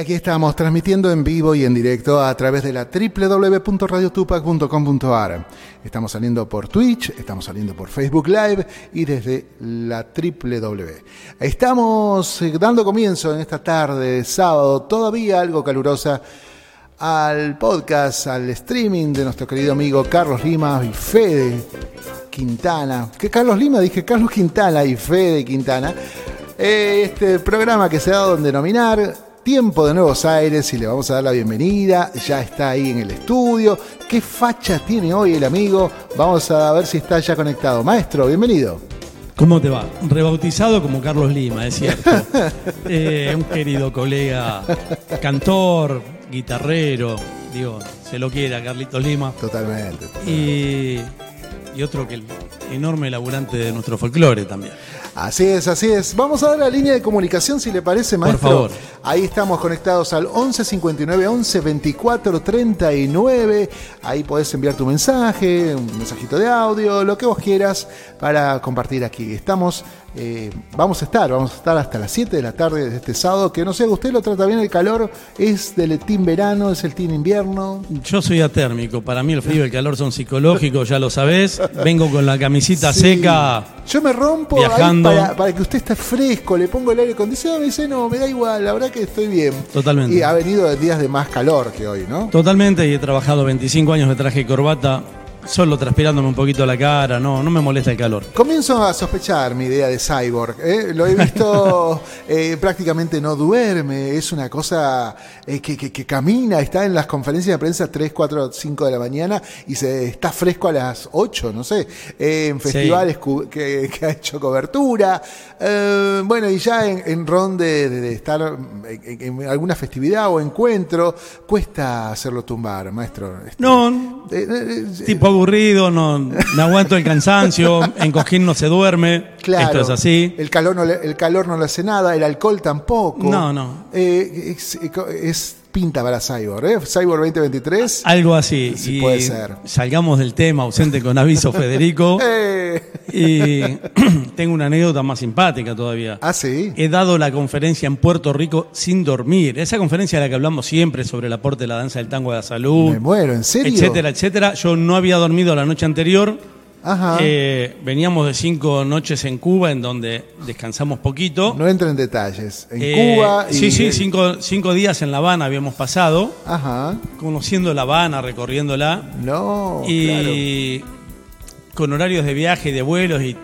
Aquí estamos transmitiendo en vivo y en directo a través de la www.radiotupac.com.ar. Estamos saliendo por Twitch, estamos saliendo por Facebook Live y desde la www. Estamos eh, dando comienzo en esta tarde de sábado, todavía algo calurosa, al podcast, al streaming de nuestro querido amigo Carlos Lima y Fede Quintana. ¿Qué Carlos Lima? Dije Carlos Quintana y Fede Quintana. Eh, este programa que se ha dado en denominar Tiempo de Nuevos Aires y le vamos a dar la bienvenida. Ya está ahí en el estudio. ¿Qué facha tiene hoy el amigo? Vamos a ver si está ya conectado. Maestro, bienvenido. ¿Cómo te va? Rebautizado como Carlos Lima, es cierto. Eh, un querido colega, cantor, guitarrero, digo, se lo quiera, Carlitos Lima. Totalmente. Y, y otro que el enorme laburante de nuestro folclore también. Así es, así es. Vamos a dar la línea de comunicación si le parece, maestro. Por favor. Ahí estamos conectados al 11 59 11 24 39. Ahí podés enviar tu mensaje, un mensajito de audio, lo que vos quieras para compartir aquí. Estamos eh, vamos a estar, vamos a estar hasta las 7 de la tarde de este sábado, que no sé, usted lo trata bien el calor, es del team verano, es el team invierno. Yo soy atérmico, para mí el frío y el calor son psicológicos, ya lo sabés, vengo con la camisita seca. Yo me rompo viajando. para, que usted esté fresco, le pongo el aire acondicionado y dice, no, me da igual, la verdad que estoy bien. Totalmente. Y ha venido días de más calor que hoy, ¿no? Totalmente, y he trabajado 25 años de traje y corbata Solo transpirándome un poquito la cara, no, no me molesta el calor. Comienzo a sospechar mi idea de cyborg. ¿eh? Lo he visto, eh, prácticamente no duerme, es una cosa eh, que, que, camina, está en las conferencias de prensa 3, 4, 5 de la mañana y se está fresco a las 8, no sé, en festivales que, ha hecho cobertura. bueno, y ya en, ron de, estar en, alguna festividad o encuentro, cuesta hacerlo tumbar, maestro. no, tipo aburrido, no, me aguanto el cansancio, en Cojín no se duerme. Claro, Esto es así. El calor, no le, el calor no le hace nada, el alcohol tampoco. No, no. Eh, es, pinta para Cyborg, ¿eh? Cyborg 2023. Algo así. Sí, puede ser. Salgamos del tema, ausente con aviso Federico. Eh. Y tengo una anécdota más simpática todavía. Ah, sí. He dado la conferencia en Puerto Rico sin dormir. Esa conferencia de la que hablamos siempre sobre el aporte de la danza del tango a la salud. Me muero, ¿en serio? Etcétera, etcétera. Yo no había dormido la noche anterior eh, veníamos de cinco noches en Cuba en donde descansamos poquito. No entra en detalles. En eh, Cuba. Y... Sí, sí, cinco, días en La Habana habíamos pasado. Ajá. Conociendo La Habana, recorriéndola. No. Y con horarios de viaje y de vuelos y,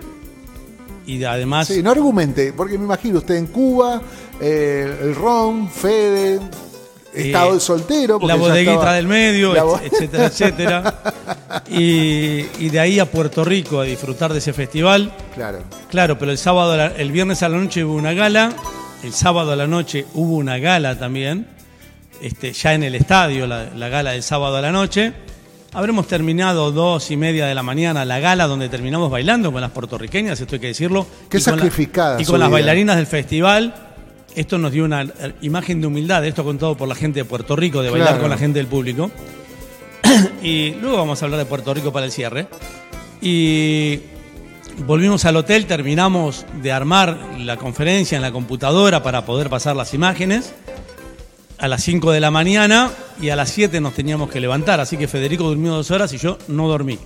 y además. Sí, no argumente, porque me imagino usted en Cuba, eh, el ron, Fede, estado de soltero. La bodeguita del medio, etcétera, etcétera. Y, de ahí a Puerto Rico a disfrutar de ese festival. Claro. Claro, pero el sábado, el viernes a la noche hubo una gala, el sábado a la noche hubo una gala también, este, ya en el estadio, la, gala del sábado a la noche. Habremos terminado dos y media de la mañana la gala donde terminamos bailando con las puertorriqueñas, esto hay que decirlo. Qué sacrificada. y con las bailarinas del festival. Esto nos dio una imagen de humildad, esto contado por la gente de Puerto Rico, de bailar con la gente del público. Y luego vamos a hablar de Puerto Rico para el cierre. Y volvimos al hotel, terminamos de armar la conferencia en la computadora para poder pasar las imágenes a las 5 de la mañana y a las 7 nos teníamos que levantar, así que Federico durmió dos horas y yo no dormí.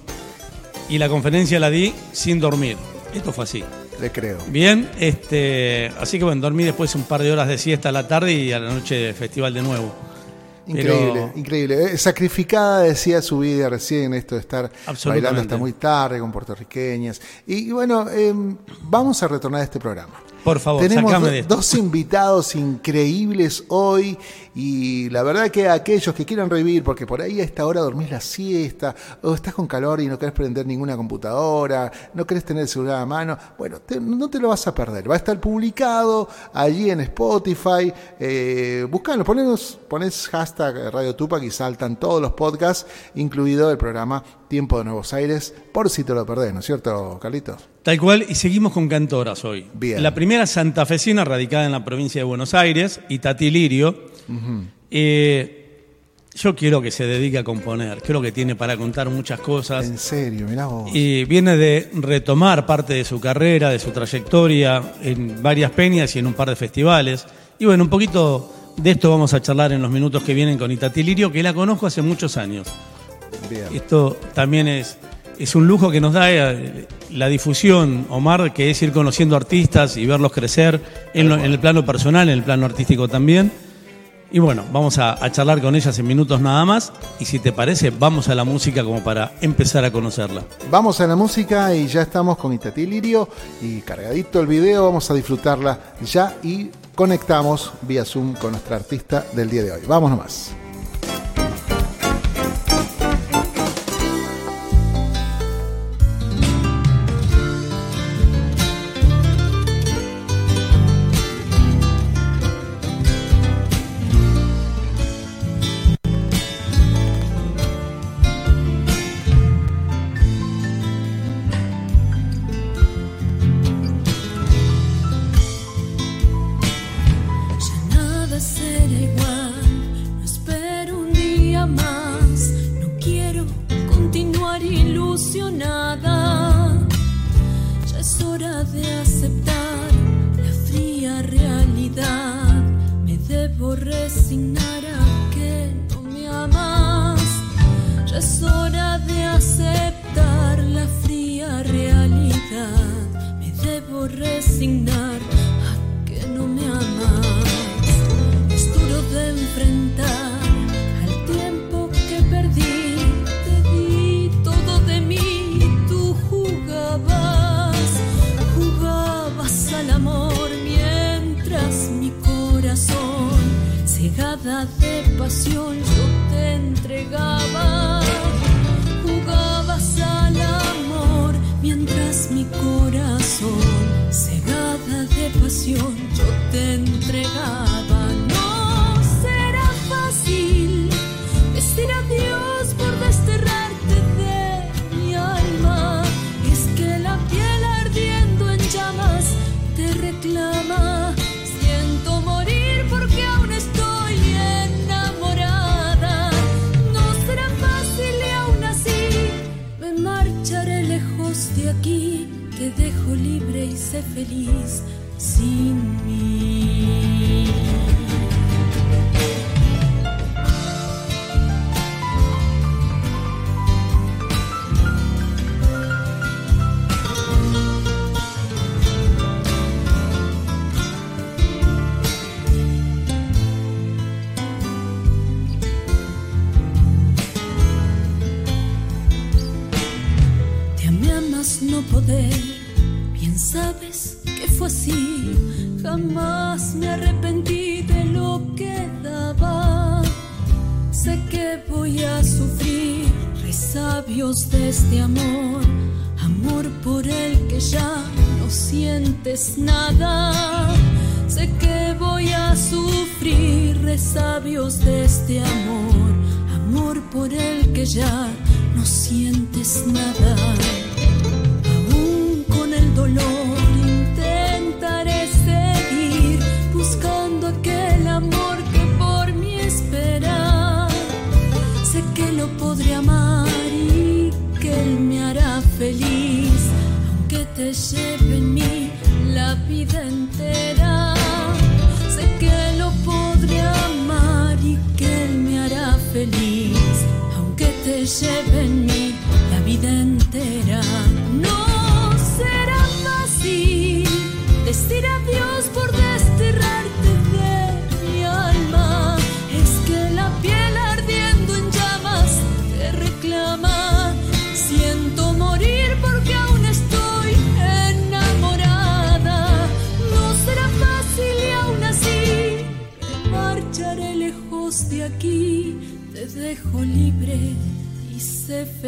Y la conferencia la di sin dormir. Esto fue así. Le creo. Bien, este, así que bueno, dormí después un par de horas de siesta a la tarde y a la noche festival de nuevo. Increíble, increíble. Eh, sacrificada decía su vida recién esto de estar bailando hasta muy tarde con puertorriqueñas. Y, bueno, em, vamos a retornar a este programa. Por favor, Tenemos dos invitados increíbles hoy y la verdad que aquellos que quieran revivir, porque por ahí a esta hora dormís la siesta, o estás con calor y no querés prender ninguna computadora, no querés tener el celular a mano, bueno, no te lo vas a perder. Va a estar publicado allí en Spotify. Eh, buscalo, ponés, ponés hashtag Radio Tupac y saltan todos los podcasts, incluido el programa Tiempo de Nuevos Aires, por si te lo perdés, ¿no es cierto, Carlitos? Tal cual, y seguimos con cantoras hoy. Bien. La primera santafesina radicada en la provincia de Buenos Aires, Itati Lirio. Eh, yo quiero que se dedique a componer, creo que tiene para contar muchas cosas. En serio, mirá vos. Y viene de retomar parte de su carrera, de su trayectoria en varias peñas y en un par de festivales. Y bueno, un poquito De esto vamos a charlar en los minutos que vienen con Itati Lirio, que la conozco hace muchos años. Esto también es, es un lujo que nos da eh, la difusión, Omar, que es ir conociendo artistas y verlos crecer en, en el plano personal, en el plano artístico también. Y bueno, vamos a, charlar con ellas en minutos nada más. Y si te parece, vamos a la música como para empezar a conocerla. Vamos a la música y ya estamos con Itati Lirio. Y cargadito el video, vamos a disfrutarla ya y conectamos vía Zoom con nuestra artista del día de hoy. Vamos nomás. feliz sin es nada. Sé que voy a sufrir resabios de este amor, amor por el que ya no sientes nada.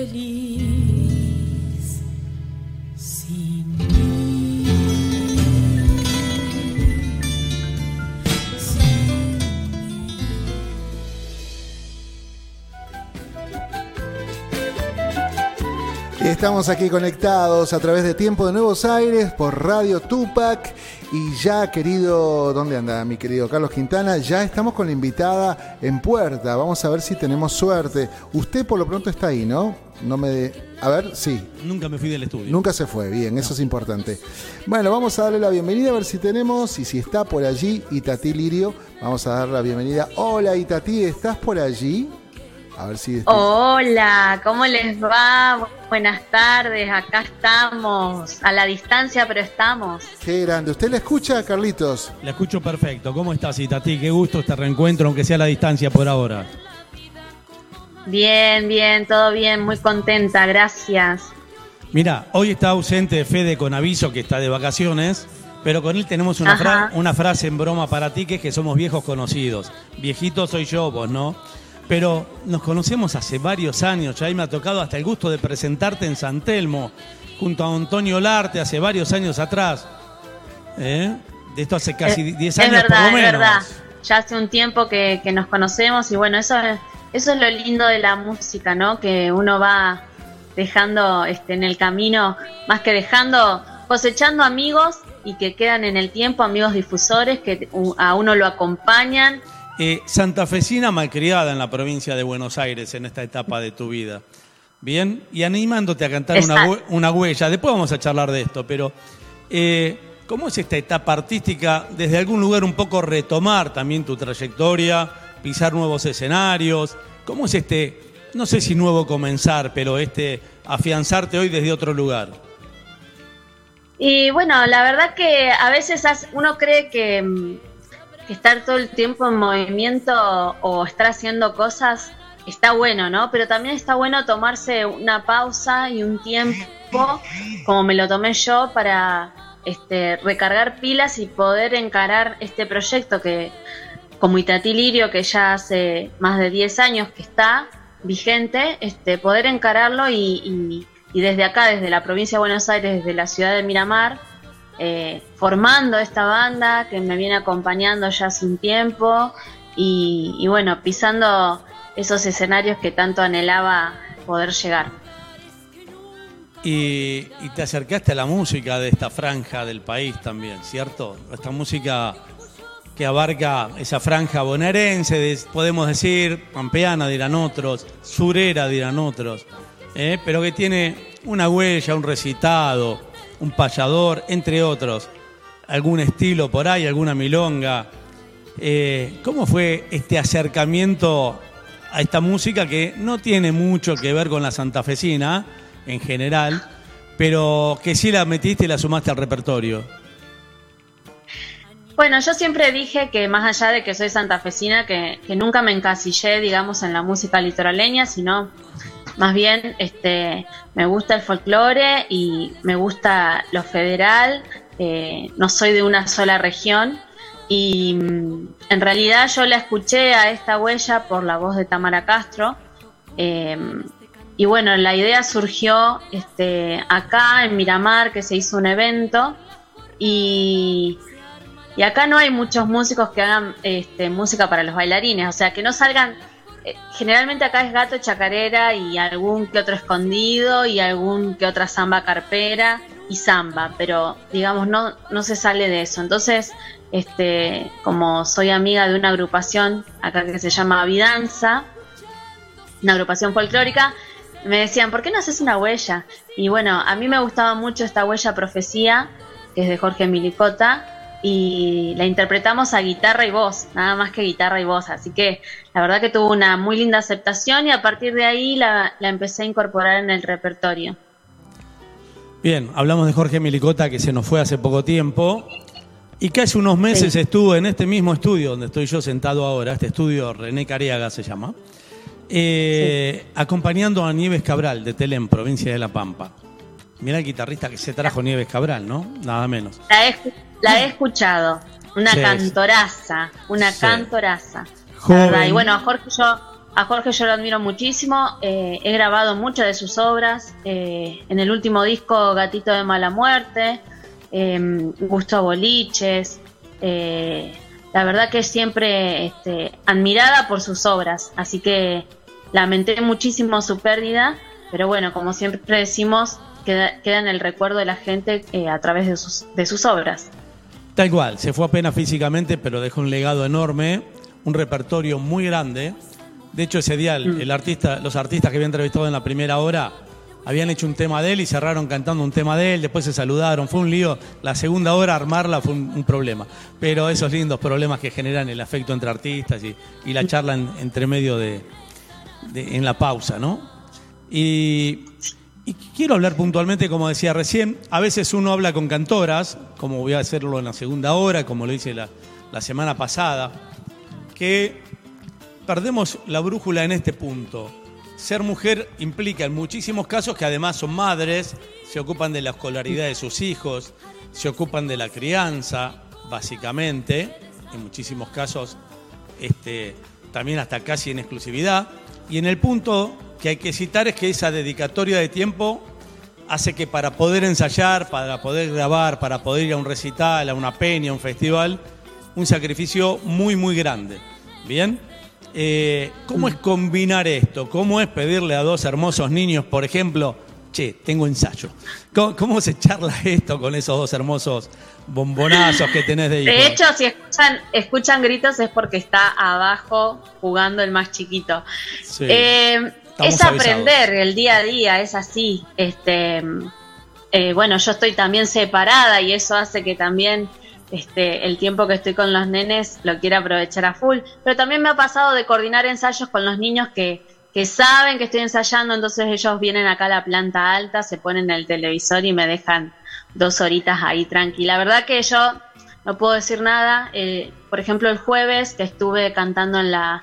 feliz. Estamos aquí conectados a través de Tiempo de Nuevos Aires por Radio Tupac y ya querido, ¿dónde anda mi querido Carlos Quintana? Ya estamos con la invitada en puerta, vamos a ver si tenemos suerte. Usted por lo pronto está ahí, ¿no? No me... A ver, sí. Nunca me fui del estudio. Nunca se fue, bien, eso es importante. Bueno, vamos a darle la bienvenida a ver si tenemos y si está por allí Itatí Lirio. Vamos a dar la bienvenida. Hola Itatí, ¿estás por allí? A ver si. Hola, ¿cómo les va? Buenas tardes, acá estamos, a la distancia, pero estamos. Qué grande. ¿Usted la escucha, Carlitos? La escucho perfecto. ¿Cómo estás, Itati? Qué gusto este reencuentro, aunque sea a la distancia por ahora. Bien, bien, todo bien, muy contenta, gracias. Mira, hoy está ausente Fede con aviso que está de vacaciones, pero con él tenemos una, una frase en broma para ti que es que somos viejos conocidos. Viejito soy yo, vos, ¿no? Pero nos conocemos hace varios años, ya ahí me ha tocado hasta el gusto de presentarte en San Telmo, junto a Antonio Larte hace varios años atrás. ¿Eh? De esto hace casi 10 años verdad, por lo menos. Es verdad, ya hace un tiempo que, nos conocemos y bueno, eso, eso es lo lindo de la música, ¿no? Que uno va dejando este, en el camino, más que dejando, cosechando amigos y que quedan en el tiempo, amigos difusores que a uno lo acompañan eh, santafesina malcriada en la provincia de Buenos Aires en esta etapa de tu vida. Bien, y animándote a cantar una, huella. Después vamos a charlar de esto, pero eh, ¿cómo es esta etapa artística? Desde algún lugar un poco retomar también tu trayectoria, pisar nuevos escenarios. ¿Cómo es este, no sé si nuevo comenzar, pero este afianzarte hoy desde otro lugar? Y bueno, la verdad que a veces uno cree que mm, estar todo el tiempo en movimiento o estar haciendo cosas está bueno, ¿no? Pero también está bueno tomarse una pausa y un tiempo, como me lo tomé yo, para este, recargar pilas y poder encarar este proyecto que, como Itatí Lirio, que ya hace más de 10 años que está vigente, este, poder encararlo y, y desde acá, desde la provincia de Buenos Aires, desde la ciudad de Miramar, eh, formando esta banda que me viene acompañando ya hace un tiempo y, bueno, pisando esos escenarios que tanto anhelaba poder llegar. Y, te acercaste a la música de esta franja del país también, ¿cierto? Esta música que abarca esa franja bonaerense, podemos decir, pampeana dirán otros, surera dirán otros, ¿eh? pero que tiene una huella, un recitado, un payador, entre otros. Algún estilo por ahí, alguna milonga. Eh, ¿Cómo fue este acercamiento a esta música que no tiene mucho que ver con la santafesina en general, pero que sí la metiste y la sumaste al repertorio? Bueno, yo siempre dije que más allá de que soy santafesina, que, que nunca me encasillé, digamos, en la música litoraleña, sino más bien, este, me gusta el folclore y me gusta lo federal. Eh, no soy de una sola región y mm, en realidad yo la escuché a esta huella por la voz de Tamara Castro. Eh, y bueno, la idea surgió este, acá en Miramar, que se hizo un evento. Y, y acá no hay muchos músicos que hagan este, música para los bailarines, o sea, que no salgan generalmente acá es gato chacarera y algún que otro escondido y algún que otra samba carpera y samba, pero digamos no, no se sale de eso. Entonces, este, como soy amiga de una agrupación acá que se llama Vidanza, una agrupación folclórica, me decían, ¿por qué no haces una huella? Y bueno, a mí me gustaba mucho esta huella profecía, que es de Jorge Milicota, y la interpretamos a guitarra y voz, nada más que guitarra y voz. Así que la verdad que tuvo una muy linda aceptación y a partir de ahí la, empecé a incorporar en el repertorio. Bien, hablamos de Jorge Milicota que se nos fue hace poco tiempo y que hace unos meses estuvo en este mismo estudio donde estoy yo sentado ahora, este estudio René Cariaga se llama, eh, acompañando a Nieves Cabral de Telén, provincia de La Pampa. Mira el guitarrista que se trajo Nieves Cabral, ¿no? Nada menos. La he, escuchado. Una cantoraza, una cantoraza. Y bueno, a Jorge yo, a Jorge yo lo admiro muchísimo. Eh, he grabado muchas de sus obras. Eh, en el último disco, Gatito de Mala Muerte, eh, Gusto Boliches. Eh, la verdad que siempre este, admirada por sus obras. Así que lamenté muchísimo su pérdida pero bueno, como siempre decimos, queda, en el recuerdo de la gente eh, a través de sus, de sus obras. Tal cual, se fue apenas físicamente, pero dejó un legado enorme, un repertorio muy grande. De hecho, ese día el, mm. artista, los artistas que había entrevistado en la primera hora habían hecho un tema de él y cerraron cantando un tema de él, después se saludaron, fue un lío. La segunda hora armarla fue un, problema. Pero esos lindos problemas que generan el afecto entre artistas y, la charla entre medio de, en la pausa, ¿no? Y, quiero hablar puntualmente, como decía recién, a veces uno habla con cantoras, como voy a hacerlo en la segunda hora, como lo hice la, la semana pasada, que perdemos la brújula en este punto ser mujer implica en muchísimos casos que además son madres, se ocupan de la escolaridad de sus hijos, se ocupan de la crianza, básicamente, en muchísimos casos este, también hasta casi en exclusividad. Y en el punto que hay que citar es que esa dedicatoria de tiempo hace que para poder ensayar, para poder grabar, para poder ir a un recital, a una peña, a un festival, un sacrificio muy, muy grande. ¿Bien? Eh, ¿Cómo es combinar esto? ¿Cómo es pedirle a dos hermosos niños, por ejemplo, che, tengo ensayo? ¿Cómo, se charla esto con esos dos hermosos bombonazos que tenés de hijos? De hecho, si escuchan, escuchan gritos es porque está abajo jugando el más chiquito. Eh, es aprender el día a día, es así. Este, eh, bueno, yo estoy también separada y eso hace que también este, el tiempo que estoy con los nenes lo quiero aprovechar a full. Pero también me ha pasado de coordinar ensayos con los niños que, que saben que estoy ensayando, entonces ellos vienen acá a la planta alta, se ponen el televisor y me dejan dos horitas ahí tranquila. La verdad que yo no puedo decir nada. Eh, por ejemplo, el jueves que estuve cantando en la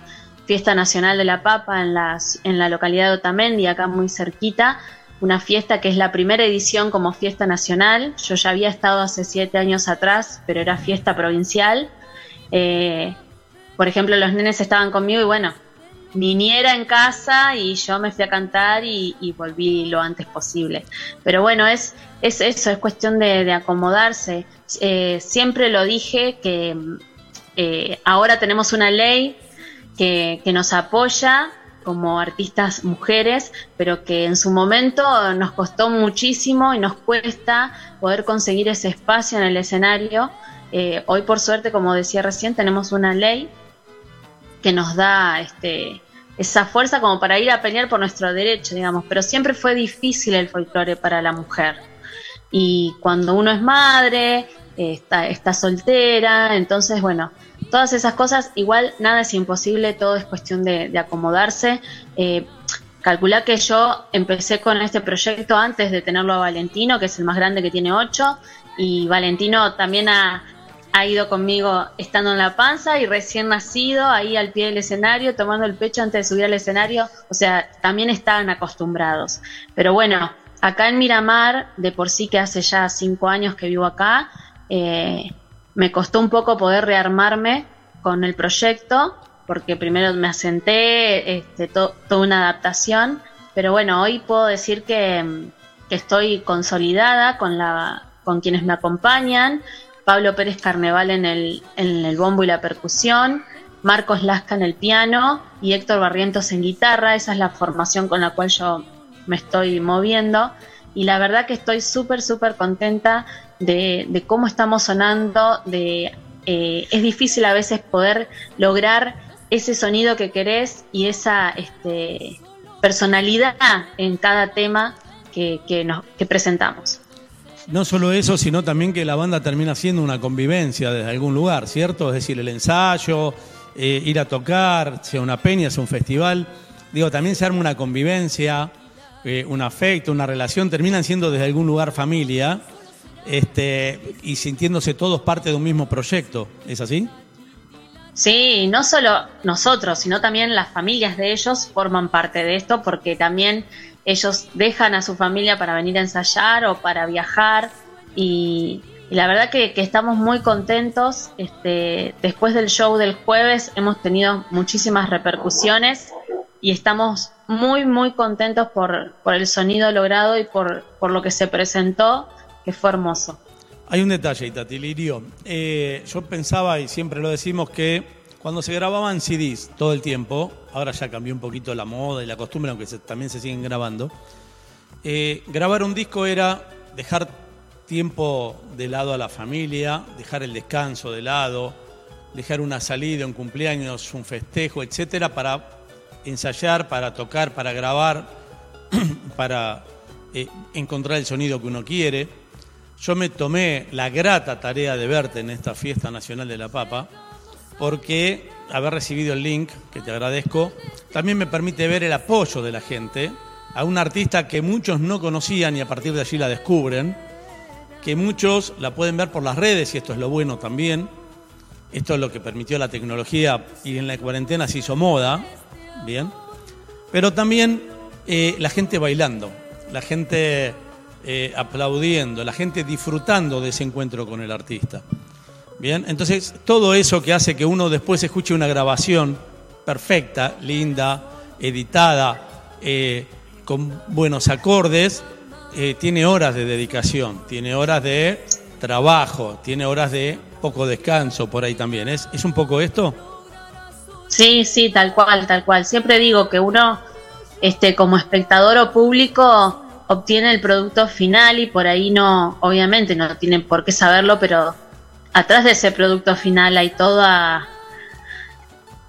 Fiesta Nacional de la Papa en, las, en la localidad de Otamendi, acá muy cerquita, una fiesta que es la primera edición como fiesta nacional. Yo ya había estado hace siete años atrás, pero era fiesta provincial. Eh, por ejemplo, los nenes estaban conmigo y bueno, viniera en casa y yo me fui a cantar y, volví lo antes posible. Pero bueno, es, es eso, es cuestión de, acomodarse. Eh, siempre lo dije que eh, ahora tenemos una ley que, nos apoya como artistas mujeres, pero que en su momento nos costó muchísimo y nos cuesta poder conseguir ese espacio en el escenario. Eh, hoy por suerte, como decía recién, tenemos una ley que nos da este, esa fuerza como para ir a pelear por nuestro derecho, digamos, pero siempre fue difícil el folclore para la mujer. Y cuando uno es madre, está, está soltera, entonces, bueno, todas esas cosas, igual nada es imposible, todo es cuestión de, acomodarse. Eh, calcula que yo empecé con este proyecto antes de tenerlo a Valentino, que es el más grande que tiene ocho, y Valentino también ha, ha ido conmigo estando en la panza y recién nacido ahí al pie del escenario, tomando el pecho antes de subir al escenario, o sea, también estaban acostumbrados. Pero bueno, acá en Miramar, de por sí que hace ya cinco años que vivo acá, eh, me costó un poco poder rearmarme con el proyecto, porque primero me asenté, este, toda una adaptación, pero bueno, hoy puedo decir que, estoy consolidada con, la, con quienes me acompañan, Pablo Pérez Carneval en el, en el bombo y la percusión, Marcos Lasca en el piano y Héctor Barrientos en guitarra, esa es la formación con la cual yo me estoy moviendo y la verdad que estoy súper, súper contenta de, cómo estamos sonando, de eh, es difícil a veces poder lograr ese sonido que querés y esa este, personalidad en cada tema que, nos, que presentamos. No solo eso, sino también que la banda termina siendo una convivencia desde algún lugar, ¿cierto? Es decir, el ensayo, eh, ir a tocar, sea una peña, sea un festival. Digo, también se arma una convivencia, eh, un afecto, una relación, terminan siendo desde algún lugar familia este, y sintiéndose todos parte de un mismo proyecto. ¿Es así? Sí, no solo nosotros, sino también las familias de ellos forman parte de esto porque también ellos dejan a su familia para venir a ensayar o para viajar y, la verdad que, estamos muy contentos. Este, después del show del jueves hemos tenido muchísimas repercusiones y estamos muy, muy contentos por, por el sonido logrado y por, por lo que se presentó que hermoso. Hay un detalle, Itatilirio. Eh, yo pensaba, y siempre lo decimos, que cuando se grababan CDs todo el tiempo, ahora ya cambió un poquito la moda y la costumbre, aunque también se siguen grabando, Eh, grabar un disco era dejar tiempo de lado a la familia, dejar el descanso de lado, dejar una salida, un cumpleaños, un festejo, etcétera, para ensayar, para tocar, para grabar, para eh, encontrar el sonido que uno quiere. Yo me tomé la grata tarea de verte en esta fiesta nacional de la papa, porque haber recibido el link, que te agradezco, también me permite ver el apoyo de la gente a un artista que muchos no conocían y a partir de allí la descubren, que muchos la pueden ver por las redes y esto es lo bueno también. Esto es lo que permitió la tecnología y en la cuarentena se hizo moda, bien. Pero también eh, la gente bailando, la gente eh, aplaudiendo, la gente disfrutando de ese encuentro con el artista. Bien, entonces todo eso que hace que uno después escuche una grabación perfecta, linda, editada, eh, con buenos acordes, eh, tiene horas de dedicación, tiene horas de trabajo, tiene horas de poco descanso por ahí también. ¿Es, ¿Es un poco esto? Sí, sí, tal cual, tal cual. Siempre digo que uno, este, como espectador o público, obtiene el producto final y por ahí no, obviamente no tienen por qué saberlo, pero atrás de ese producto final hay toda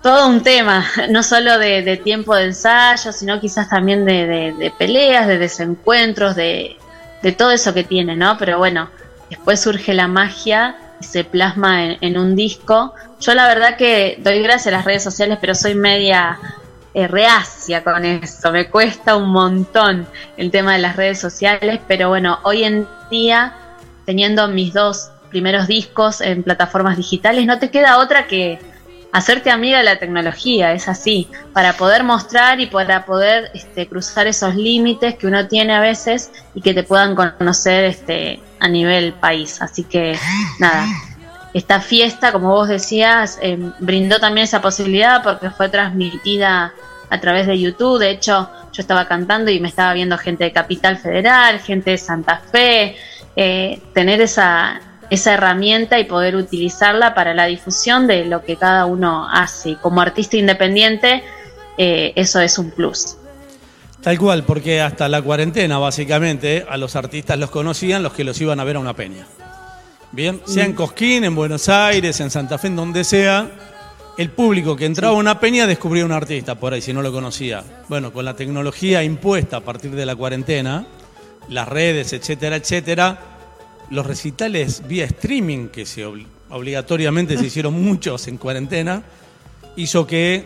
todo un tema, no solo de, tiempo de ensayo, sino quizás también de, peleas, de desencuentros, de, todo eso que tiene, ¿no? Pero bueno, después surge la magia y se plasma en, un disco. Yo la verdad que doy gracias a las redes sociales, pero soy media eh, reacia con eso, me cuesta un montón el tema de las redes sociales, pero bueno, hoy en día, teniendo mis dos primeros discos en plataformas digitales, no te queda otra que hacerte amiga de la tecnología, es así, para poder mostrar y para poder este, cruzar esos límites que uno tiene a veces y que te puedan conocer este, a nivel país. Así que nada, esta fiesta, como vos decías, eh, brindó también esa posibilidad porque fue transmitida a través de YouTube. De hecho, yo estaba cantando y me estaba viendo gente de Capital Federal, gente de Santa Fe. Eh, tener esa, esa herramienta y poder utilizarla para la difusión de lo que cada uno hace. Como artista independiente, eh, eso es un plus. Tal cual, porque hasta la cuarentena, básicamente, a los artistas los conocían los que los iban a ver a una peña. Bien, sea en. Cosquín, en Buenos Aires, en Santa Fe, en donde sea, el público que entraba a una peña descubría un artista por ahí, si no lo conocía. Bueno, con la tecnología impuesta a partir de la cuarentena, las redes, etcétera, etcétera, los recitales vía streaming, que se obligatoriamente se hicieron muchos en cuarentena, hizo que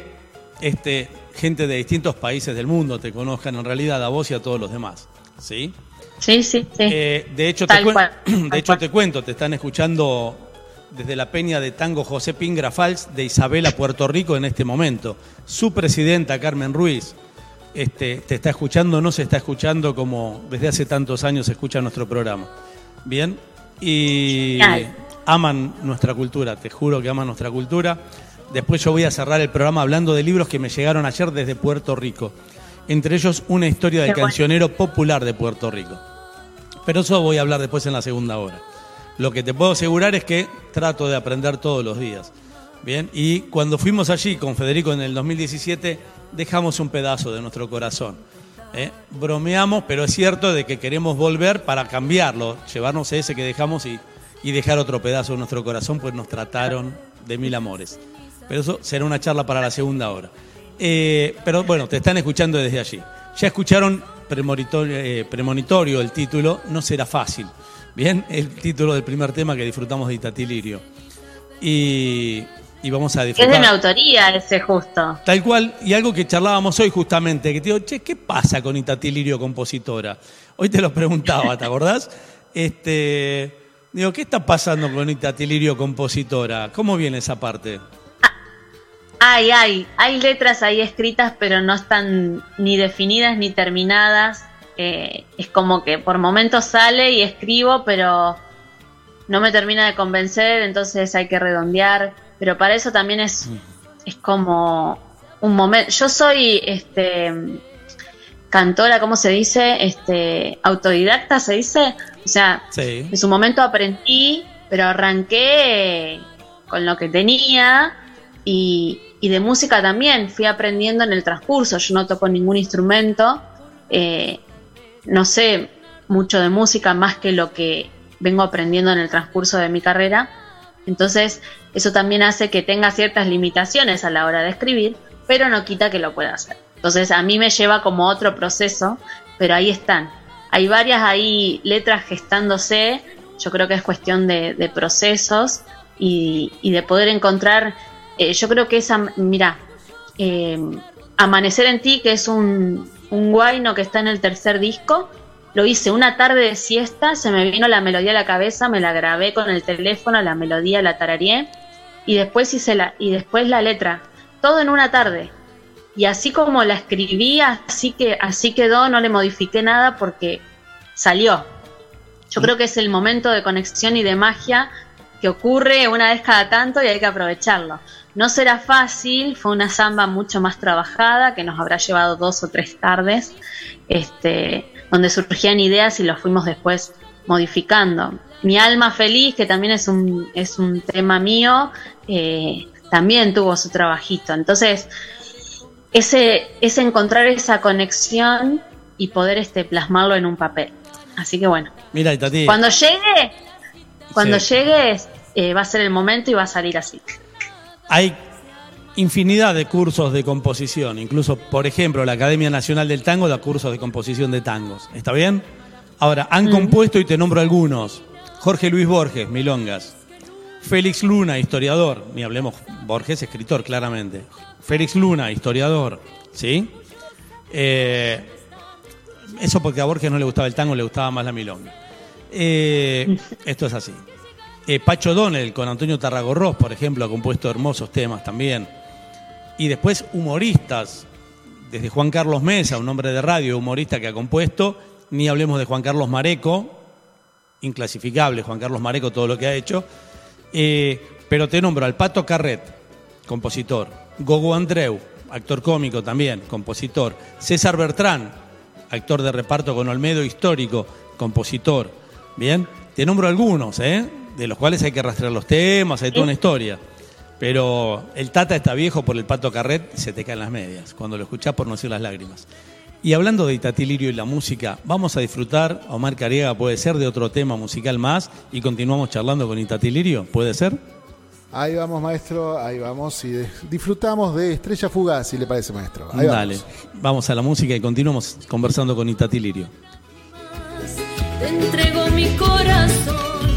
este, gente de distintos países del mundo te conozcan en realidad a vos y a todos los demás. ¿Sí? Sí, sí, sí. Eh, de hecho, te, de hecho te cuento, te están escuchando desde la peña de tango José Pingra Fals de Isabela, Puerto Rico, en este momento. Su presidenta, Carmen Ruiz, este, te está escuchando, no se está escuchando como desde hace tantos años se escucha nuestro programa. Bien. Y aman nuestra cultura, te juro que aman nuestra cultura. Después yo voy a cerrar el programa hablando de libros que me llegaron ayer desde Puerto Rico. Entre ellos una historia del cancionero popular de Puerto Rico. Pero eso voy a hablar después en la segunda hora. Lo que te puedo asegurar es que trato de aprender todos los días. Bien, y cuando fuimos allí con Federico en el 2017, dejamos un pedazo de nuestro corazón. ¿eh? bromeamos, pero es cierto de que queremos volver para cambiarlo, llevarnos ese que dejamos y, dejar otro pedazo de nuestro corazón, pues nos trataron de mil amores. Pero eso será una charla para la segunda hora. Eh, pero bueno, te están escuchando desde allí. Ya escucharon premonitorio, eh, premonitorio el título, no será fácil. Bien, el título del primer tema que disfrutamos de Itatilirio. Y y vamos a disfrutar. Es de mi autoría ese justo. Tal cual, y algo que charlábamos hoy justamente, que te digo, che, ¿qué pasa con Itatilirio compositora? Hoy te lo preguntaba, ¿te acordás? Este, digo, ¿qué está pasando con Itatilirio compositora? ¿Cómo viene esa parte? Ay, ay, hay letras ahí escritas, pero no están ni definidas ni terminadas. Eh, es como que por momentos sale y escribo, pero no me termina de convencer, entonces hay que redondear pero para eso también es, mm. es como un momento. Yo soy este cantora, ¿cómo se dice? Este autodidacta se dice. O sea, en su momento aprendí, pero arranqué con lo que tenía y, y, de música también fui aprendiendo en el transcurso. Yo no toco ningún instrumento. Eh, no sé mucho de música más que lo que vengo aprendiendo en el transcurso de mi carrera. Entonces, eso también hace que tenga ciertas limitaciones a la hora de escribir, pero no quita que lo pueda hacer. Entonces, a mí me lleva como otro proceso, pero ahí están. Hay varias ahí letras gestándose, yo creo que es cuestión de, procesos y, de poder encontrar, eh, yo creo que esa, mira, eh, Amanecer en ti, que es un, un guayno que está en el tercer disco, lo hice una tarde de siesta, se me vino la melodía a la cabeza, me la grabé con el teléfono, la melodía la tarareé y después hice la y después la letra, todo en una tarde. Y así como la escribí, así que así quedó, no le modifiqué nada porque salió. Yo creo que es el momento de conexión y de magia que ocurre una vez cada tanto y hay que aprovecharlo. No será fácil, fue una samba mucho más trabajada que nos habrá llevado dos o tres tardes. Este, donde surgían ideas y los fuimos después modificando. Mi alma feliz, que también es un, es un tema mío, eh, también tuvo su trabajito. Entonces, ese, es encontrar esa conexión y poder este, plasmarlo en un papel. Así que bueno. Mira, Tati. Cuando llegue, cuando llegue, eh, va a ser el momento y va a salir así. Hay infinidad de cursos de composición, incluso, por ejemplo, la Academia Nacional del Tango da cursos de composición de tangos. ¿Está bien? Ahora, han compuesto y te nombro algunos. Jorge Luis Borges, Milongas. Félix Luna, historiador. Ni hablemos, Borges, escritor, claramente. Félix Luna, historiador. ¿Sí? Eh, eso porque a Borges no le gustaba el tango, le gustaba más la milonga. Eh, esto es así. Eh, Pacho Donel con Antonio Tarragorros, por ejemplo, ha compuesto hermosos temas también. Y después humoristas, desde Juan Carlos Mesa, un hombre de radio, humorista que ha compuesto, ni hablemos de Juan Carlos Mareco, inclasificable Juan Carlos Mareco todo lo que ha hecho, eh, pero te nombro al Pato Carret, compositor, Gogo Andreu, actor cómico también, compositor, César Bertrán, actor de reparto con Olmedo histórico, compositor, bien, te nombro algunos, ¿eh? De los cuales hay que rastrear los temas, hay toda una historia. Pero el Tata está viejo por el pato carret, se te caen las medias cuando lo escuchás por no decir las lágrimas. Y hablando de Itatilirio y la música, vamos a disfrutar, Omar Cariega puede ser, de otro tema musical más y continuamos charlando con Itatilirio, ¿puede ser? Ahí vamos, maestro, ahí vamos y disfrutamos de Estrella Fugaz, si le parece, maestro. Dale, vamos. a la música y continuamos conversando con Itatilirio. Te entrego mi corazón.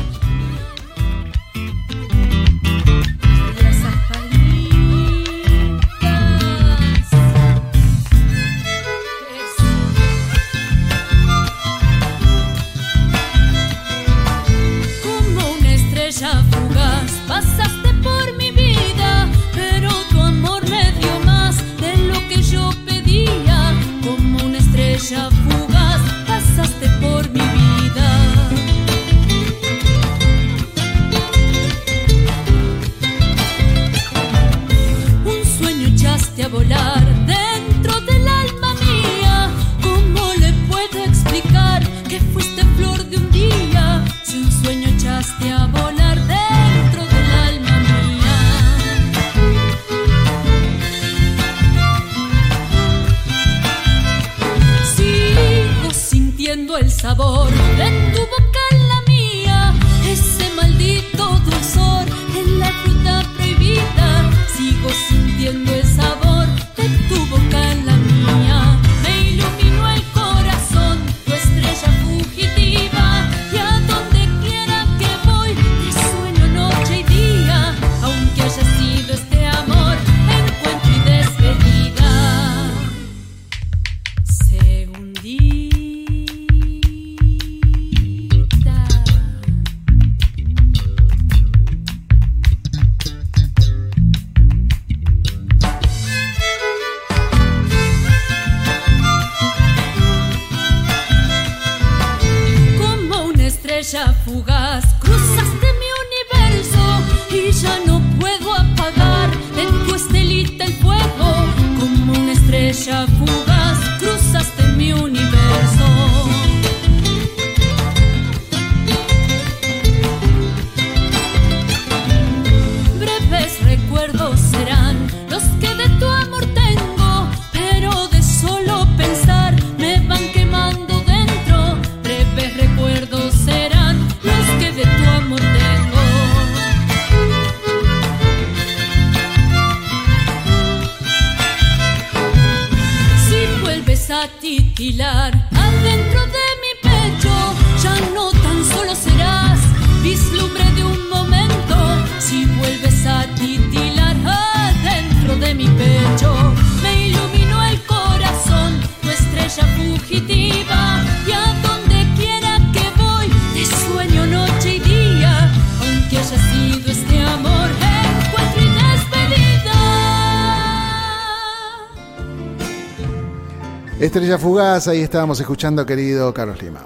Estrella Fugaz, ahí estábamos escuchando, querido Carlos Lima.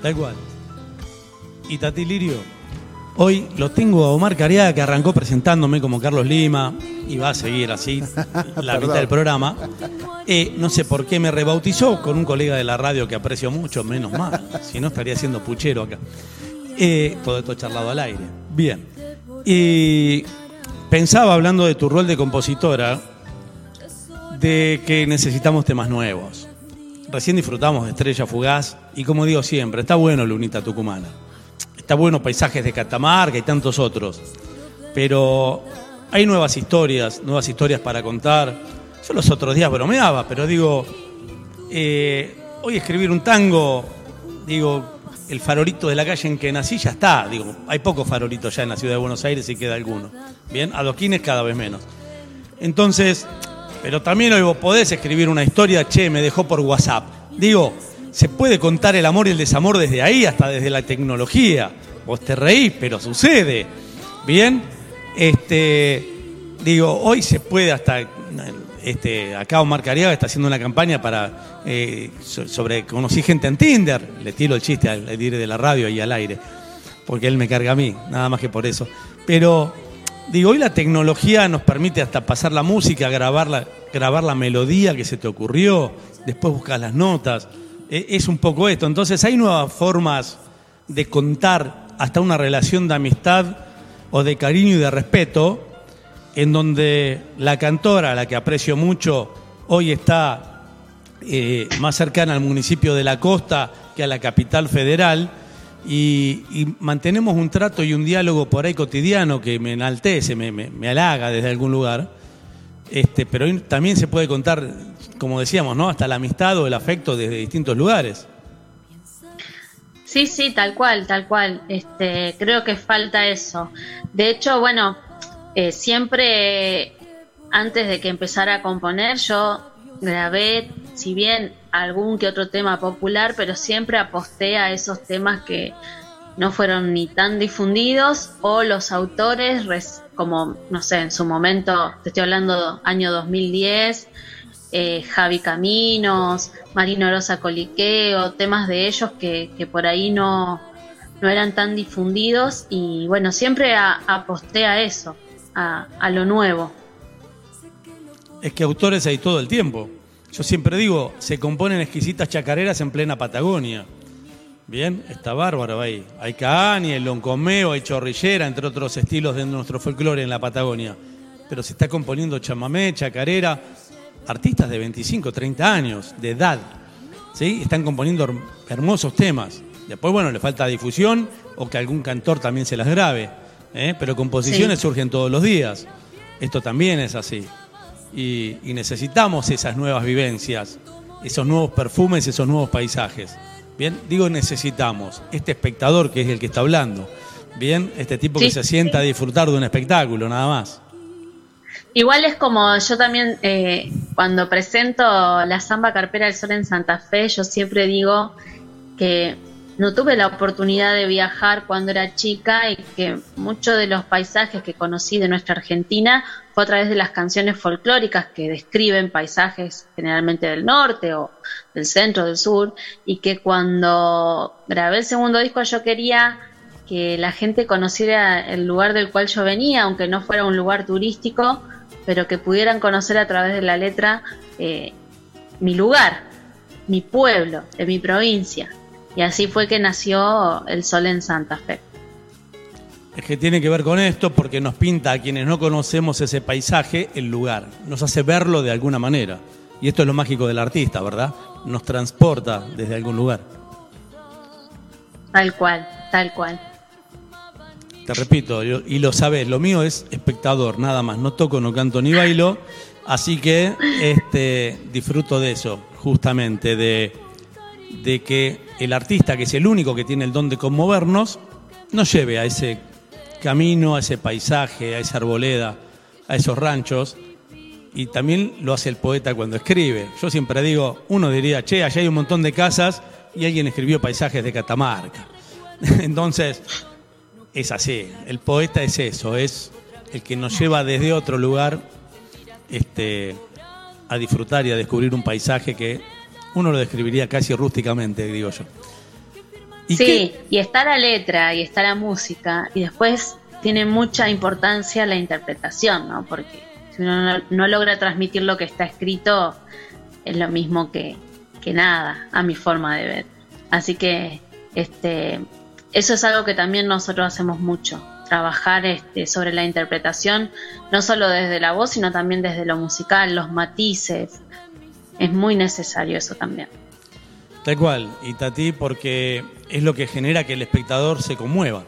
Tal cual. Y Tati Lirio, hoy lo tengo a Omar Cariaga, que arrancó presentándome como Carlos Lima, y va a seguir así la mitad del programa. Eh, no sé por qué me rebautizó con un colega de la radio que aprecio mucho, menos mal, si no estaría siendo puchero acá. Eh, todo esto charlado al aire. Bien. Y pensaba, hablando de tu rol de compositora, que necesitamos temas nuevos. Recién disfrutamos de Estrella Fugaz y como digo siempre, está bueno Lunita Tucumana. Está bueno Paisajes de Catamarca y tantos otros. Pero hay nuevas historias, nuevas historias para contar. Yo los otros días bromeaba, pero digo, eh, hoy escribir un tango, digo, el farolito de la calle en que nací ya está. Digo, hay pocos farolitos ya en la ciudad de Buenos Aires y queda alguno. Bien, adoquines cada vez menos. Entonces, pero también hoy vos podés escribir una historia, che, me dejó por WhatsApp. Digo, se puede contar el amor y el desamor desde ahí, hasta desde la tecnología. Vos te reís, pero sucede. Bien, este, digo, hoy se puede hasta, este, acá Omar Cariaga está haciendo una campaña para, eh, so- sobre, conocí gente en Tinder, le tiro el chiste al, al de la radio y al aire, porque él me carga a mí, nada más que por eso. Pero, digo, hoy la tecnología nos permite hasta pasar la música, grabar la, grabar la melodía que se te ocurrió, después buscar las notas. E- Es un poco esto. Entonces hay nuevas formas de contar hasta una relación de amistad o de cariño y de respeto, en donde la cantora, la que aprecio mucho, hoy está eh, más cercana al municipio de la costa que a la capital federal, y, y mantenemos un trato y un diálogo por ahí cotidiano que me enaltece, me, me- me halaga desde algún lugar. Este, pero también se puede contar, como decíamos, ¿no? hasta la amistad o el afecto desde distintos lugares. Sí, sí, tal cual, tal cual. Este, creo que falta eso. De hecho, bueno, eh, siempre antes de que empezara a componer, yo grabé, si bien algún que otro tema popular, pero siempre aposté a esos temas que no fueron ni tan difundidos o los autores, res- como, no sé, en su momento, te estoy hablando año 2010, eh, Javi Caminos, Marino Rosa Coliqueo, temas de ellos que, que por ahí no, no eran tan difundidos y bueno, siempre a- aposté a eso, a, a lo nuevo. Es que autores hay todo el tiempo. Yo siempre digo, se componen exquisitas chacareras en plena Patagonia. Bien, está bárbaro ahí. Hay caani, hay loncomeo, hay chorrillera, entre otros estilos de nuestro folclore en la Patagonia. Pero se está componiendo chamamé, chacarera, artistas de 25, 30 años, de edad. ¿sí? Están componiendo her- hermosos temas. Después, bueno, le falta difusión o que algún cantor también se las grabe. ¿eh? Pero composiciones Sí. surgen todos los días. Esto también es así. Y, y necesitamos esas nuevas vivencias, esos nuevos perfumes, esos nuevos paisajes. Bien, digo necesitamos. Este espectador que es el que está hablando. Bien, este tipo que se sienta a disfrutar de un espectáculo, nada más. Igual es como yo también eh, cuando presento la samba carpera del sol en Santa Fe, yo siempre digo que no tuve la oportunidad de viajar cuando era chica y que muchos de los paisajes que conocí de nuestra Argentina fue a través de las canciones folclóricas que describen paisajes generalmente del norte o del centro, del sur, y que cuando grabé el segundo disco yo quería que la gente conociera el lugar del cual yo venía, aunque no fuera un lugar turístico, pero que pudieran conocer a través de la letra eh, mi lugar, mi pueblo, de mi provincia. Y así fue que nació El Sol en Santa Fe. Es que tiene que ver con esto porque nos pinta a quienes no conocemos ese paisaje el lugar, nos hace verlo de alguna manera. Y esto es lo mágico del artista, ¿verdad? Nos transporta desde algún lugar. Tal cual, tal cual. Te repito, y lo sabes, lo mío es espectador, nada más. No toco, no canto ni bailo. Así que este, disfruto de eso, justamente, de, de que el artista, que es el único que tiene el don de conmovernos, nos lleve a ese camino, a ese paisaje, a esa arboleda, a esos ranchos. Y también lo hace el poeta cuando escribe. Yo siempre digo, uno diría, che, allá hay un montón de casas y alguien escribió paisajes de Catamarca. Entonces, es así. El poeta es eso, es el que nos lleva desde otro lugar este, a disfrutar y a descubrir un paisaje que uno lo describiría casi rústicamente, digo yo. Sí, y está la letra y está la música, y después tiene mucha importancia la interpretación, ¿no? Porque si uno no, logra transmitir lo que está escrito, es lo mismo que, que nada, a mi forma de ver. Así que este, eso es algo que también nosotros hacemos mucho, trabajar este, sobre la interpretación, no solo desde la voz, sino también desde lo musical, los matices. Es muy necesario eso también. Tal cual, y Tati, porque es lo que genera que el espectador se conmueva.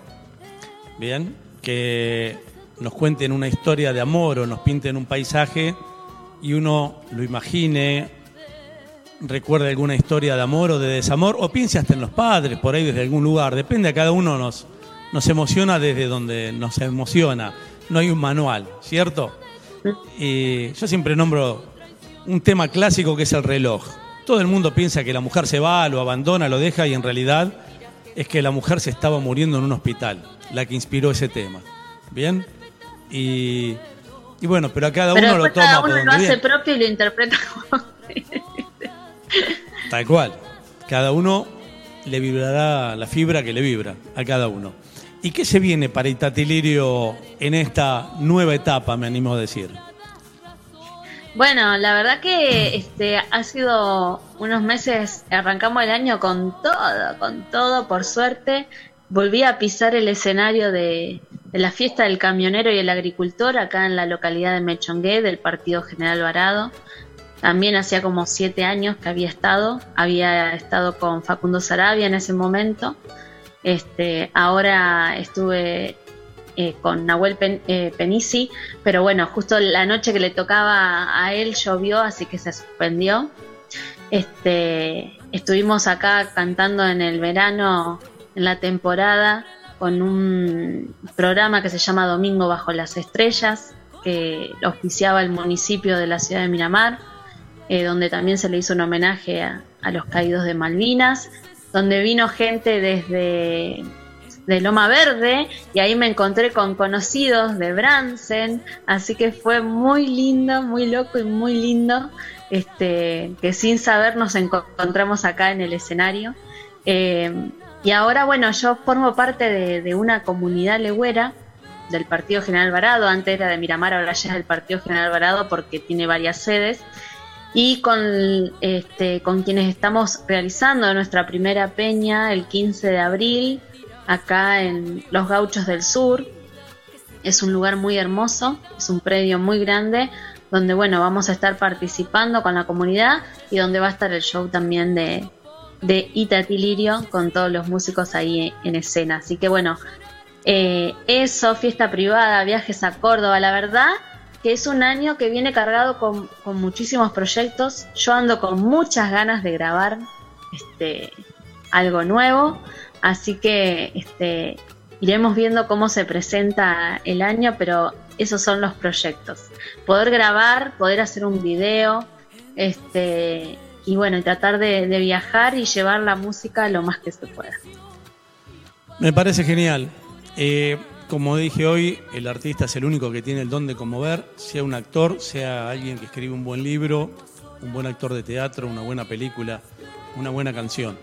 Bien, que nos cuenten una historia de amor o nos pinten un paisaje y uno lo imagine, recuerde alguna historia de amor o de desamor, o piense hasta en los padres, por ahí desde algún lugar. Depende, a cada uno nos, nos emociona desde donde nos emociona. No hay un manual, ¿cierto? Y yo siempre nombro un tema clásico que es el reloj. Todo el mundo piensa que la mujer se va, lo abandona, lo deja y en realidad es que la mujer se estaba muriendo en un hospital, la que inspiró ese tema. ¿Bien? Y, bueno, pero a cada uno lo toma. Cada uno lo hace propio y lo interpreta Tal cual. Cada uno le vibrará la fibra que le vibra a cada uno. ¿Y qué se viene para Itatilirio en esta nueva etapa, me animo a decir? Bueno, la verdad que este ha sido unos meses, arrancamos el año con todo, con todo, por suerte. Volví a pisar el escenario de, la fiesta del camionero y el agricultor acá en la localidad de Mechongué del Partido General Varado. También hacía como siete años que había estado, había estado con Facundo Sarabia en ese momento. Este, ahora estuve eh, con Nahuel Pen, eh, Penisi, pero bueno, justo la noche que le tocaba a él llovió, así que se suspendió. Este, estuvimos acá cantando en el verano, en la temporada, con un programa que se llama Domingo bajo las estrellas, que auspiciaba el municipio de la ciudad de Miramar, eh, donde también se le hizo un homenaje a los caídos de Malvinas donde vino gente desde de Loma Verde y ahí me encontré con conocidos de Bransen, así que fue muy lindo, muy loco y muy lindo, este, que sin saber nos encontramos acá en el escenario. Eh, y ahora, bueno, yo formo parte de, una comunidad legüera del Partido General Varado, antes era de Miramar, ahora ya es del Partido General Varado porque tiene varias sedes y con, este, con quienes estamos realizando nuestra primera peña el 15 de abril acá en Los Gauchos del Sur. Es un lugar muy hermoso, es un predio muy grande donde bueno, vamos a estar participando con la comunidad y donde va a estar el show también de, de Itatilirio con todos los músicos ahí en escena. Así que bueno, eh, eso, fiesta privada, viajes a Córdoba, la verdad que es un año que viene cargado con, muchísimos proyectos. Yo ando con muchas ganas de grabar este, algo nuevo, así que este, iremos viendo cómo se presenta el año, pero esos son los proyectos. Poder grabar, poder hacer un video, este, y bueno, tratar de, de viajar y llevar la música lo más que se pueda. Me parece genial. Eh, como dije hoy, el artista es el único que tiene el don de conmover, sea un actor, sea alguien que escribe un buen libro, un buen actor de teatro, una buena película, una buena canción.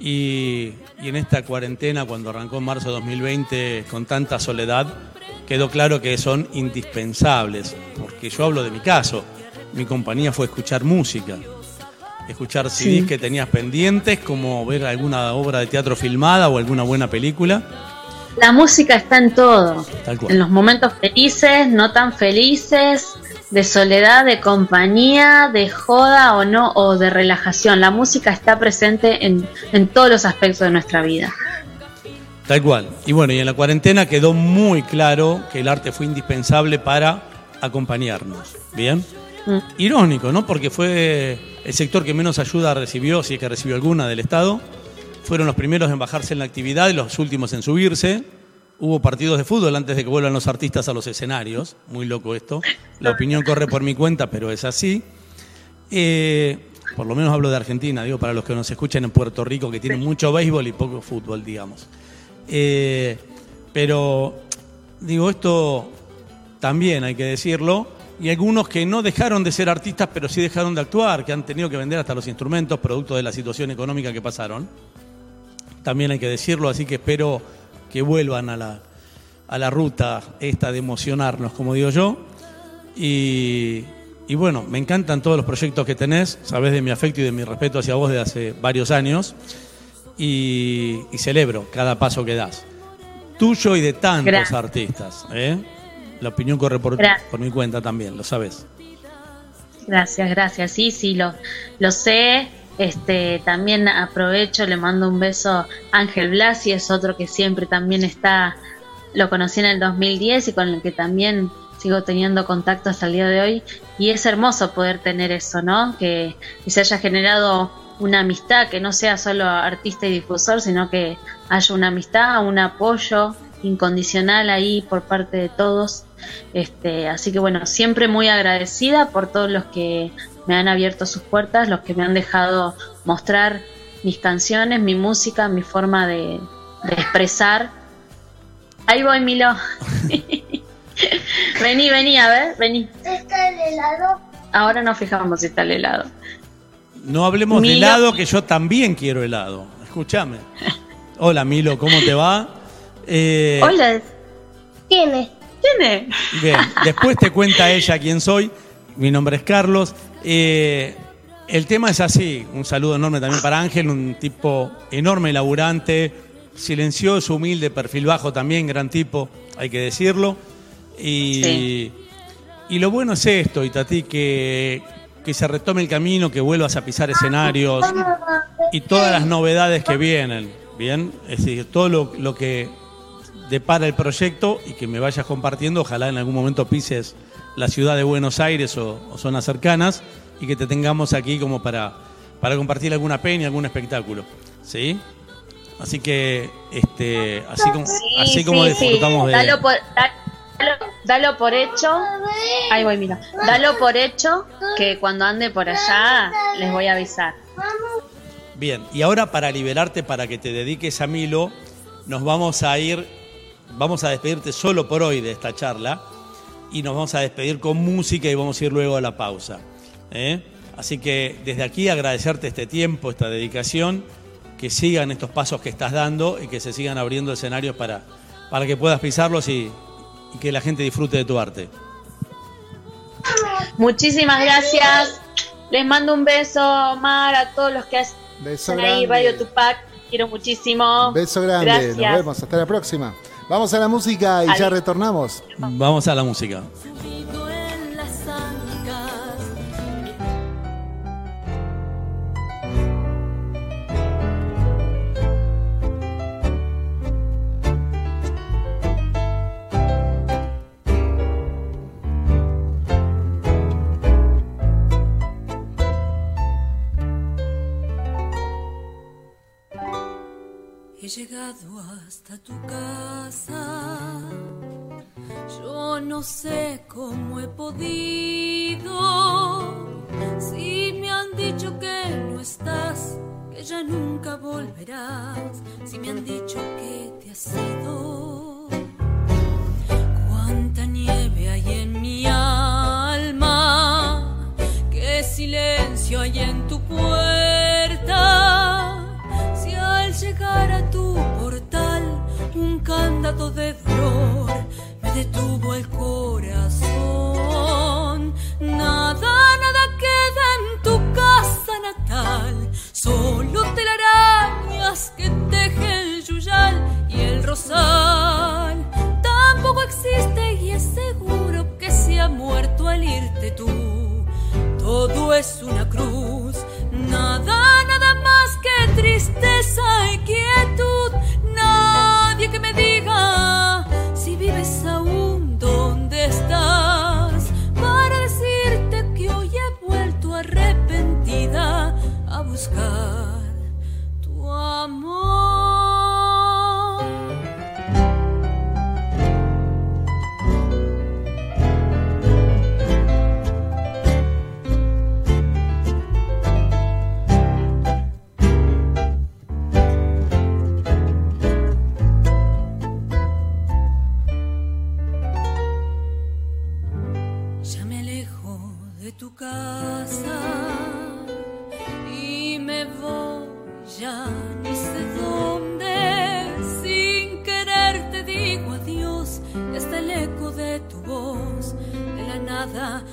Y, en esta cuarentena, cuando arrancó en marzo de 2020 con tanta soledad, quedó claro que son indispensables, porque yo hablo de mi caso, mi compañía fue escuchar música, escuchar CDs que tenías pendientes, como ver alguna obra de teatro filmada o alguna buena película. La música está en todo. En los momentos felices, no tan felices, de soledad, de compañía, de joda o no, o de relajación. La música está presente en, en todos los aspectos de nuestra vida. Tal cual. Y bueno, y en la cuarentena quedó muy claro que el arte fue indispensable para acompañarnos. ¿Bien? Mm. irónico, ¿no? Porque fue el sector que menos ayuda recibió, si es que recibió alguna del Estado. Fueron los primeros en bajarse en la actividad y los últimos en subirse. Hubo partidos de fútbol antes de que vuelvan los artistas a los escenarios. Muy loco esto. La opinión corre por mi cuenta, pero es así. Eh, por lo menos hablo de Argentina, digo, para los que nos escuchan en Puerto Rico, que tienen mucho béisbol y poco fútbol, digamos. Eh, pero, digo, esto también hay que decirlo. Y algunos que no dejaron de ser artistas, pero sí dejaron de actuar, que han tenido que vender hasta los instrumentos, producto de la situación económica que pasaron. También hay que decirlo, así que espero que vuelvan a la, a la ruta esta de emocionarnos, como digo yo. Y, y bueno, me encantan todos los proyectos que tenés, sabés de mi afecto y de mi respeto hacia vos desde hace varios años. Y, y celebro cada paso que das. Tuyo y de tantos Gracias. artistas. ¿eh? La opinión corre por, por mi cuenta también, lo sabes. Gracias, gracias. Sí, sí, lo, lo sé. Este, también aprovecho, le mando un beso a Ángel Blasi, es otro que siempre también está, lo conocí en el 2010 y con el que también sigo teniendo contacto hasta el día de hoy. Y es hermoso poder tener eso, ¿no? Que, se haya generado una amistad, que no sea solo artista y difusor, sino que haya una amistad, un apoyo incondicional ahí por parte de todos. Este, así que bueno, siempre muy agradecida por todos los que me han abierto sus puertas, los que me han dejado mostrar mis canciones, mi música, mi forma de, de expresar. Ahí voy, Milo. vení, vení, a ver, vení. ¿Está el helado? Ahora nos fijamos si está el helado. No hablemos de helado, que yo también quiero helado. Escúchame. Hola Milo, ¿cómo te va? Eh, Hola, ¿Quién es? ¿quién es? Bien, después te cuenta ella quién soy. Mi nombre es Carlos. Eh, el tema es así. Un saludo enorme también para Ángel, un tipo enorme, laburante, silencioso, humilde, perfil bajo también, gran tipo, hay que decirlo. Y, Sí. y lo bueno es esto, Itatí, que, que se retome el camino, que vuelvas a pisar escenarios y todas las novedades que vienen. Bien, es decir, todo lo, lo que depara el proyecto y que me vayas compartiendo. Ojalá en algún momento pises la ciudad de Buenos Aires o, o zonas cercanas y que te tengamos aquí como para, para compartir alguna peña, algún espectáculo. ¿Sí? Así que, este, así como, así Sí, como sí, sí. disfrutamos de. Por, dalo, dalo por hecho. Ahí voy, mira. Dalo por hecho que cuando ande por allá les voy a avisar. Bien, y ahora para liberarte, para que te dediques a Milo, nos vamos a ir, vamos a despedirte solo por hoy de esta charla y nos vamos a despedir con música y vamos a ir luego a la pausa. ¿eh? Así que desde aquí agradecerte este tiempo, esta dedicación, que sigan estos pasos que estás dando y que se sigan abriendo escenarios para, para que puedas pisarlos y, y que la gente disfrute de tu arte. Muchísimas gracias. Les mando un beso, Mar, a todos los que hacen Beso ahí grande. Radio Tupac. Quiero muchísimo. Beso grande. Gracias. Nos vemos. Hasta la próxima. Vamos a la música y ya retornamos. Vamos a la música. Llegado hasta tu casa. Yo no sé cómo he podido. Si me han dicho que no estás, que ya nunca volverás. Si me han dicho que te has ido. Cuánta nieve hay en mi alma. Qué silencio hay en tu puerta. Llegar a tu portal un candado de dolor me detuvo el corazón. Nada, nada queda en tu casa natal, solo telarañas que teje el yuyal y el rosal. Tampoco existe y es seguro que se ha muerto al irte tú. Todo es una cruz, nada, nada más que tristeza y quietud. Nadie que me diga si vives aún donde estás. Para decirte que hoy he vuelto arrepentida a buscar tu amor. Y me voy ya ni sé dónde. Sin querer te digo adiós hasta el eco de tu voz de la nada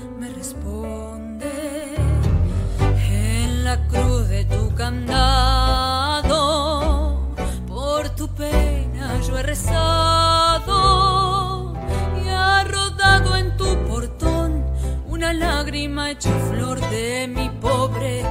hecha flor de mi pobre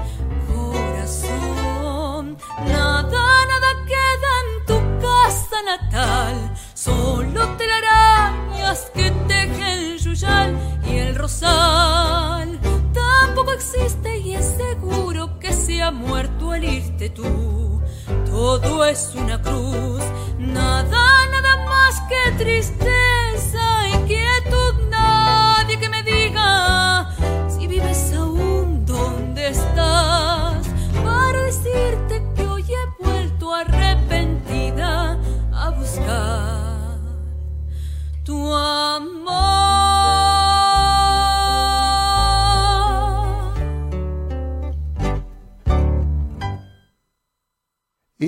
corazón. Nada, nada queda en tu casa natal, solo telarañas que tejen el yuyal y el rosal. Tampoco existe y es seguro que se ha muerto al irte tú. Todo es una cruz, nada, nada más que tristeza,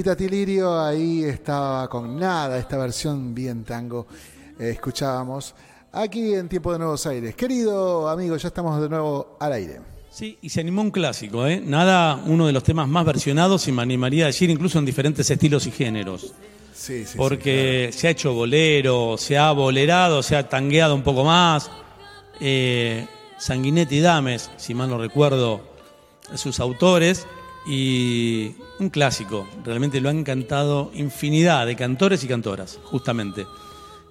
Y Tatilirio ahí estaba con nada, esta versión bien tango, eh, escuchábamos aquí en Tiempo de Nuevos Aires. Querido amigo, ya estamos de nuevo al aire. Sí, y se animó un clásico, ¿eh? Nada, uno de los temas más versionados y me animaría a decir incluso en diferentes estilos y géneros. Sí, sí. porque se ha hecho bolero, se ha bolerado, se ha tangueado un poco más. Eh, Sanguinetti y Dames, si mal no recuerdo, sus autores. Y un clásico, realmente lo han cantado infinidad de cantores y cantoras, justamente.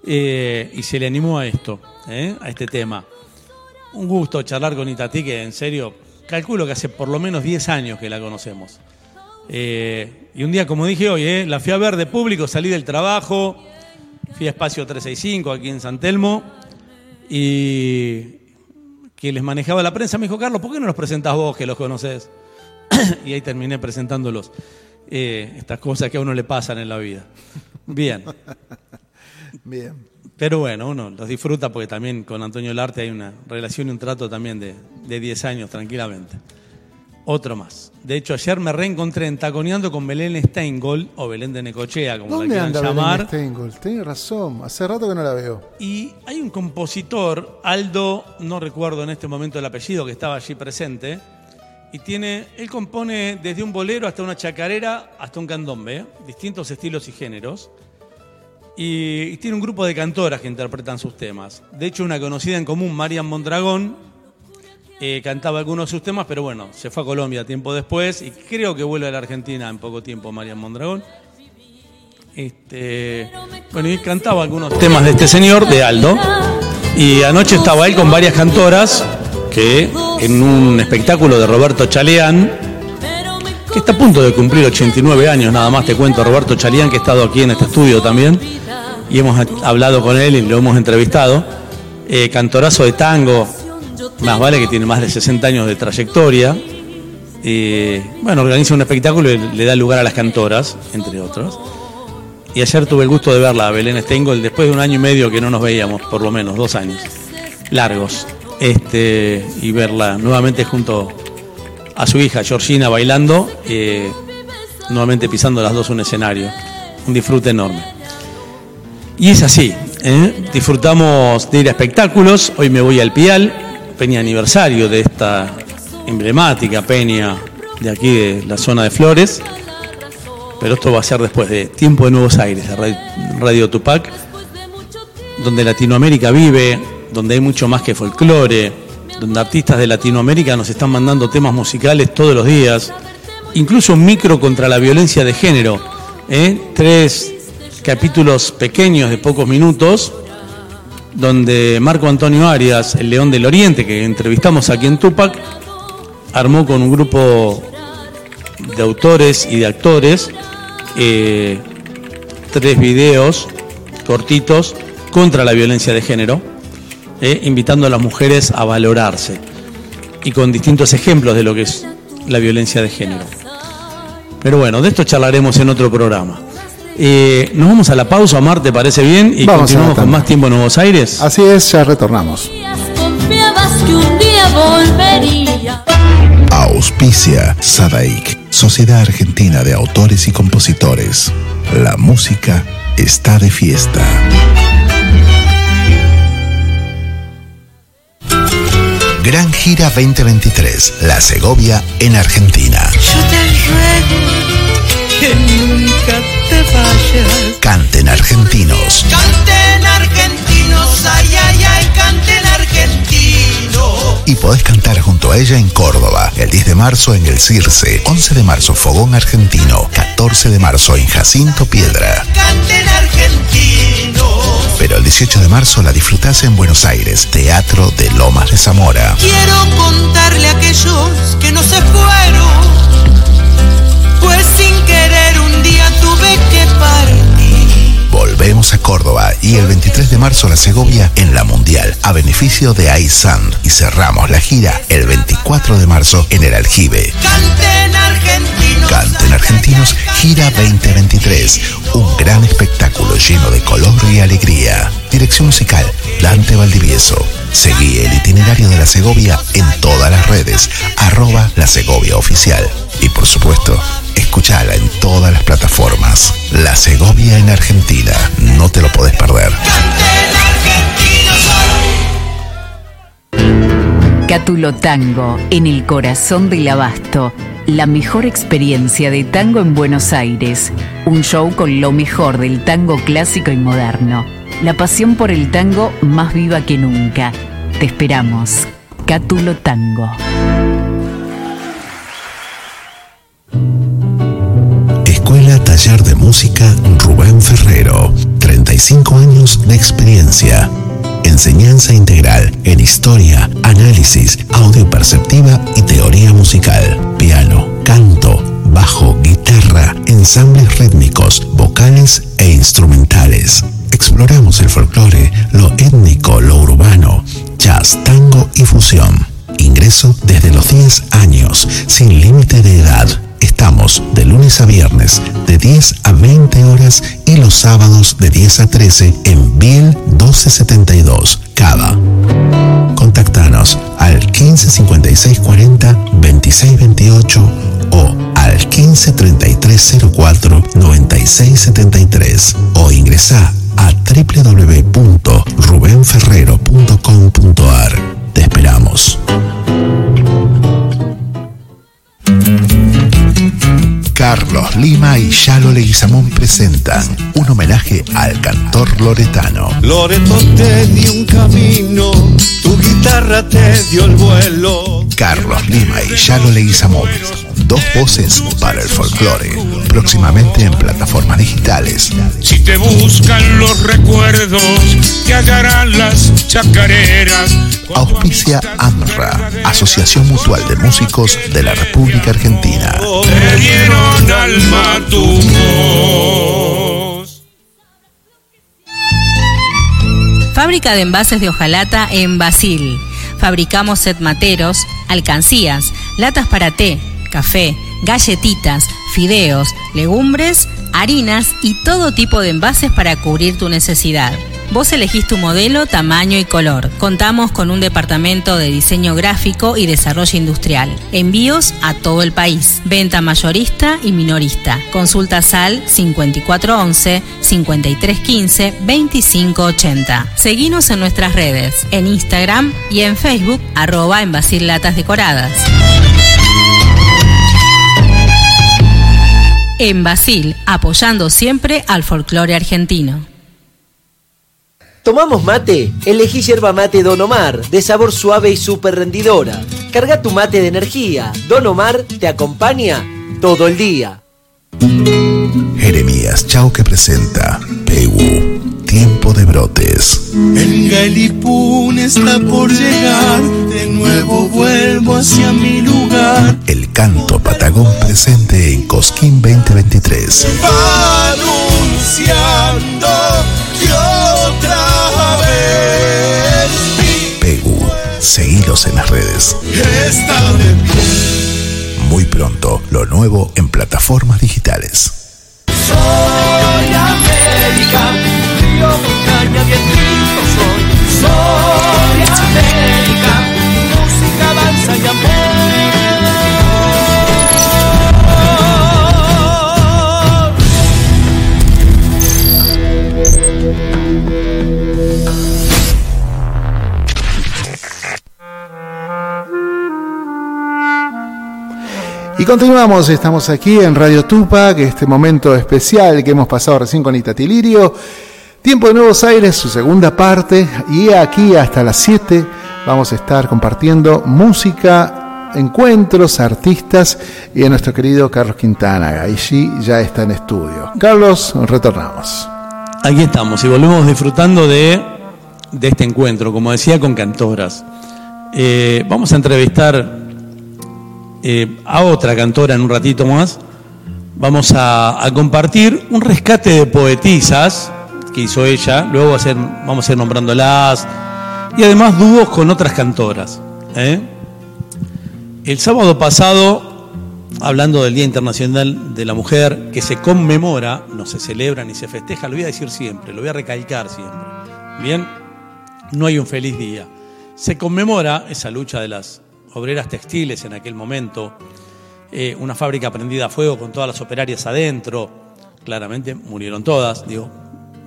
Eh, y se le animó a esto, ¿eh? a este tema. Un gusto charlar con Itatí, que en serio, calculo que hace por lo menos 10 años que la conocemos. Eh, y un día, como dije hoy, la fui a ver de público, salí del trabajo, fui a Espacio 365 aquí en San Telmo, y que les manejaba la prensa me dijo, Carlos, ¿por qué no los presentás vos que los conoces? y ahí terminé presentándolos. Eh, estas cosas que a uno le pasan en la vida. Bien. Bien. Pero bueno, uno los disfruta porque también con Antonio Larte hay una relación y un trato también de, de 10 años tranquilamente. Otro más. De hecho, ayer me reencontré en Taconeando con Belén Steingold, o Belén de Necochea, como la ¿Dónde quieran anda llamar. Belén Stengel? Tiene razón, hace rato que no la veo. Y hay un compositor, Aldo, no recuerdo en este momento el apellido, que estaba allí presente, y tiene, él compone desde un bolero hasta una chacarera, hasta un candombe, ¿eh? distintos estilos y géneros. Y, tiene un grupo de cantoras que interpretan sus temas. De hecho, una conocida en común, Marian Mondragón, eh, cantaba algunos de sus temas, pero bueno, se fue a Colombia tiempo después y creo que vuelve a la Argentina en poco tiempo, Marian Mondragón. Este, bueno, cantaba algunos temas de este señor, de Aldo. Y anoche estaba él con varias cantoras que en un espectáculo de Roberto Chaleán, que está a punto de cumplir 89 años, nada más te cuento, Roberto Chaleán, que ha estado aquí en este estudio también, y hemos hablado con él y lo hemos entrevistado. Eh, cantorazo de tango, más vale que tiene más de 60 años de trayectoria. Bueno, organiza un espectáculo y le da lugar a las cantoras, entre otros. Y ayer tuve el gusto de verla a Belén Stengel después de un año y medio que no nos veíamos, por lo menos, dos años largos. Este, y verla nuevamente junto a su hija Georgina bailando, eh, nuevamente pisando las dos un escenario. Un disfrute enorme. Y es así, ¿eh? disfrutamos de ir a espectáculos. Hoy me voy al Pial, peña aniversario de esta emblemática peña de aquí de la zona de Flores. Pero esto va a ser después de Tiempo de Nuevos Aires, de Radio, Tupac, donde Latinoamérica vive, donde hay mucho más que folclore, donde artistas de Latinoamérica nos están mandando temas musicales todos los días, incluso un micro contra la violencia de género, ¿eh? tres capítulos pequeños de pocos minutos, donde Marco Antonio Arias, el León del Oriente, que entrevistamos aquí en Tupac, armó con un grupo de autores y de actores eh, tres videos cortitos contra la violencia de género, eh, invitando a las mujeres a valorarse y con distintos ejemplos de lo que es la violencia de género. Pero bueno, de esto charlaremos en otro programa. Eh, nos vamos a la pausa, Mar, ¿te parece bien? Y Vamos a continuamos la con más tiempo en Nuevos Aires. Así es, ya retornamos. Auspicia Sadaik, Sociedad Argentina de Autores y Compositores. La música está de fiesta. Gran Gira 2023, La Segovia en Argentina. Yo te ruego que nunca te vayas. Canten argentinos. Canten argentinos, ay, ay, ay, canten argentinos. Y podés cantar junto a ella en Córdoba, el 10 de marzo en el Circe, 11 de marzo Fogón Argentino, 14 de marzo en Jacinto Piedra. Canten argentinos. Pero el 18 de marzo la disfrutás en Buenos Aires, Teatro de Lomas de Zamora. Quiero contarle a aquellos que no se fueron. Volvemos a Córdoba y el 23 de marzo la Segovia en la Mundial a beneficio de iSand y cerramos la gira el 24 de marzo en el Aljibe. Canten argentinos. Canten Argentinos Gira 2023, un gran espectáculo lleno de color y alegría. Dirección musical Dante Valdivieso. Seguí el itinerario de la Segovia en todas las redes, arroba la Segovia Oficial. Y por supuesto, escuchala en todas las plataformas. La Segovia en Argentina, no te lo podés perder. Cátulo Tango, en el corazón del abasto. La mejor experiencia de tango en Buenos Aires. Un show con lo mejor del tango clásico y moderno. La pasión por el tango más viva que nunca. Te esperamos. Cátulo Tango. De Música Rubén Ferrero. 35 años de experiencia. Enseñanza integral en historia, análisis, audio perceptiva y teoría musical. Piano, canto, bajo, guitarra, ensambles rítmicos, vocales e instrumentales. Exploramos el folclore, lo étnico, lo urbano, jazz, tango y fusión. Ingreso desde los 10 años, sin límite de edad. Estamos de lunes a viernes de 10 a 20 horas y los sábados de 10 a 13 en Biel 1272, Cava. Contactanos al 15 56 40 26 28 o al 15 33 04 96 73 o ingresa a www.rubenferrero.com.ar. Te esperamos. Carlos Lima y Yalo Leguizamón presentan un homenaje al cantor loretano. Loreto te dio un camino, tu guitarra te dio el vuelo. Carlos Lima y Yalo Leguizamón. Dos voces para el folclore. Próximamente en plataformas digitales. Si te buscan los recuerdos, te hallarán las chacareras. Auspicia AMRA, Asociación Mutual de Músicos de la República Argentina. Te dieron alma tu voz. Fábrica de envases de hojalata en Basil. Fabricamos set materos, alcancías, latas para té, café, galletitas, fideos, legumbres, harinas y todo tipo de envases para cubrir tu necesidad. Vos elegís tu modelo, tamaño y color. Contamos con un departamento de diseño gráfico y desarrollo industrial. Envíos a todo el país. Venta mayorista y minorista. Consulta SAL 5411 5315 2580. Seguinos en nuestras redes, en Instagram y en Facebook, arroba en Latas Decoradas. En Basil, apoyando siempre al folclore argentino. ¿Tomamos mate? Elegí yerba mate Don Omar, de sabor suave y súper rendidora. Carga tu mate de energía. Don Omar te acompaña todo el día. Jeremías Chau que presenta Pegu. Tiempo de brotes. El Galipún está por llegar, de nuevo vuelvo hacia mi lugar. El canto patagón presente en Cosquín 2023. Va anunciando que otra vez Pegu, seguilos en las redes. está de. Muy pronto, lo nuevo en plataformas digitales. Soy América, América, música, danza y amor. Y continuamos, estamos aquí en Radio Tupac, este momento especial que hemos pasado recién con Itatilirio. Tiempo de Nuevos Aires, su segunda parte, y aquí hasta las 7 vamos a estar compartiendo música, encuentros, artistas y a nuestro querido Carlos Quintana. Allí ya está en estudio. Carlos, retornamos. Aquí estamos y volvemos disfrutando de, de este encuentro, como decía, con cantoras. Eh, vamos a entrevistar eh, a otra cantora en un ratito más. Vamos a, a compartir un rescate de poetisas que hizo ella. Luego vamos a ir nombrándolas. Y además dúos con otras cantoras. ¿eh? El sábado pasado, hablando del Día Internacional de la Mujer, que se conmemora, no se celebra ni se festeja, lo voy a decir siempre, lo voy a recalcar siempre. Bien, no hay un feliz día. Se conmemora esa lucha de las obreras textiles en aquel momento, eh, una fábrica prendida a fuego con todas las operarias adentro, claramente murieron todas, digo,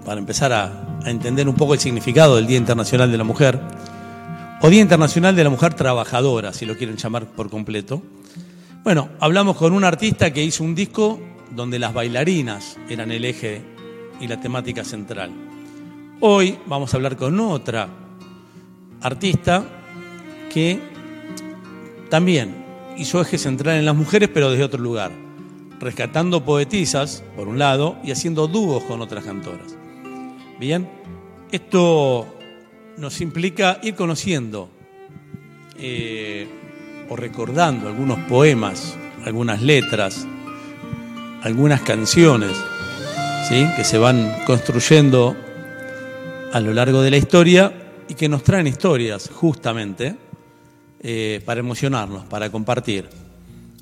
para empezar a, entender un poco el significado del Día Internacional de la Mujer, o Día Internacional de la Mujer Trabajadora, si lo quieren llamar por completo. Bueno, hablamos con un artista que hizo un disco donde las bailarinas eran el eje y la temática central. Hoy vamos a hablar con otra artista que también hizo eje central en las mujeres, pero desde otro lugar, rescatando poetisas, por un lado, y haciendo dúos con otras cantoras. Bien, esto nos implica ir conociendo eh, o recordando algunos poemas, algunas letras, algunas canciones, ¿sí? que se van construyendo a lo largo de la historia y que nos traen historias justamente eh, para emocionarnos, para compartir.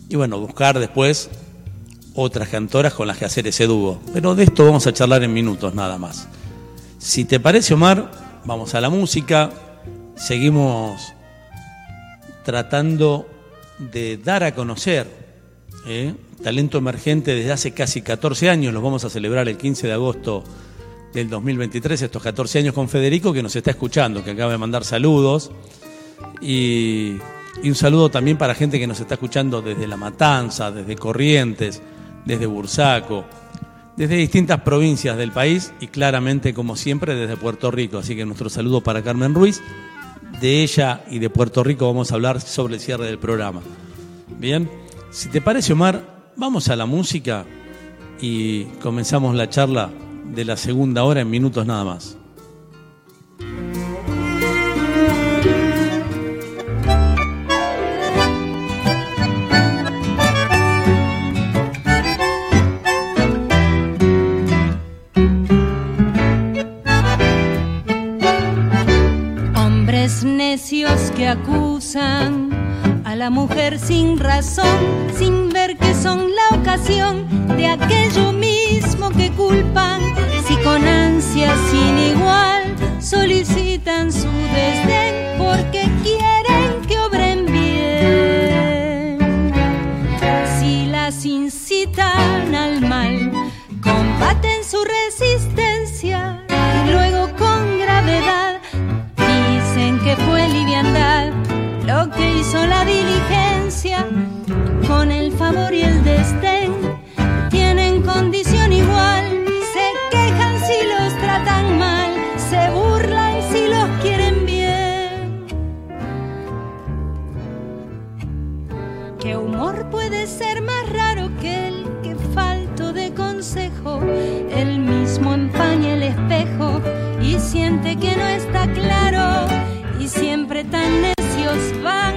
Y bueno, buscar después otras cantoras con las que hacer ese dúo. Pero de esto vamos a charlar en minutos nada más. Si te parece, Omar, vamos a la música. Seguimos tratando de dar a conocer ¿eh? talento emergente desde hace casi 14 años. Los vamos a celebrar el 15 de agosto del 2023, estos 14 años con Federico, que nos está escuchando, que acaba de mandar saludos. Y, y un saludo también para gente que nos está escuchando desde La Matanza, desde Corrientes, desde Bursaco, desde distintas provincias del país y claramente, como siempre, desde Puerto Rico. Así que nuestro saludo para Carmen Ruiz. De ella y de Puerto Rico vamos a hablar sobre el cierre del programa. Bien, si te parece, Omar, vamos a la música y comenzamos la charla de la segunda hora en minutos nada más. Que acusan a la mujer sin razón, sin ver que son la ocasión de aquello mismo que culpan, si con ansia sin igual solicitan su desdén porque quieren que obren bien. Si las incitan al mal, combaten su resistencia hizo la diligencia con el favor y el desdén. Tienen condición igual, se quejan si los tratan mal, se burlan si los quieren bien. ¿Qué humor puede ser más raro que el que falto de consejo? El mismo empaña el espejo y siente que no está claro y siempre tan necios van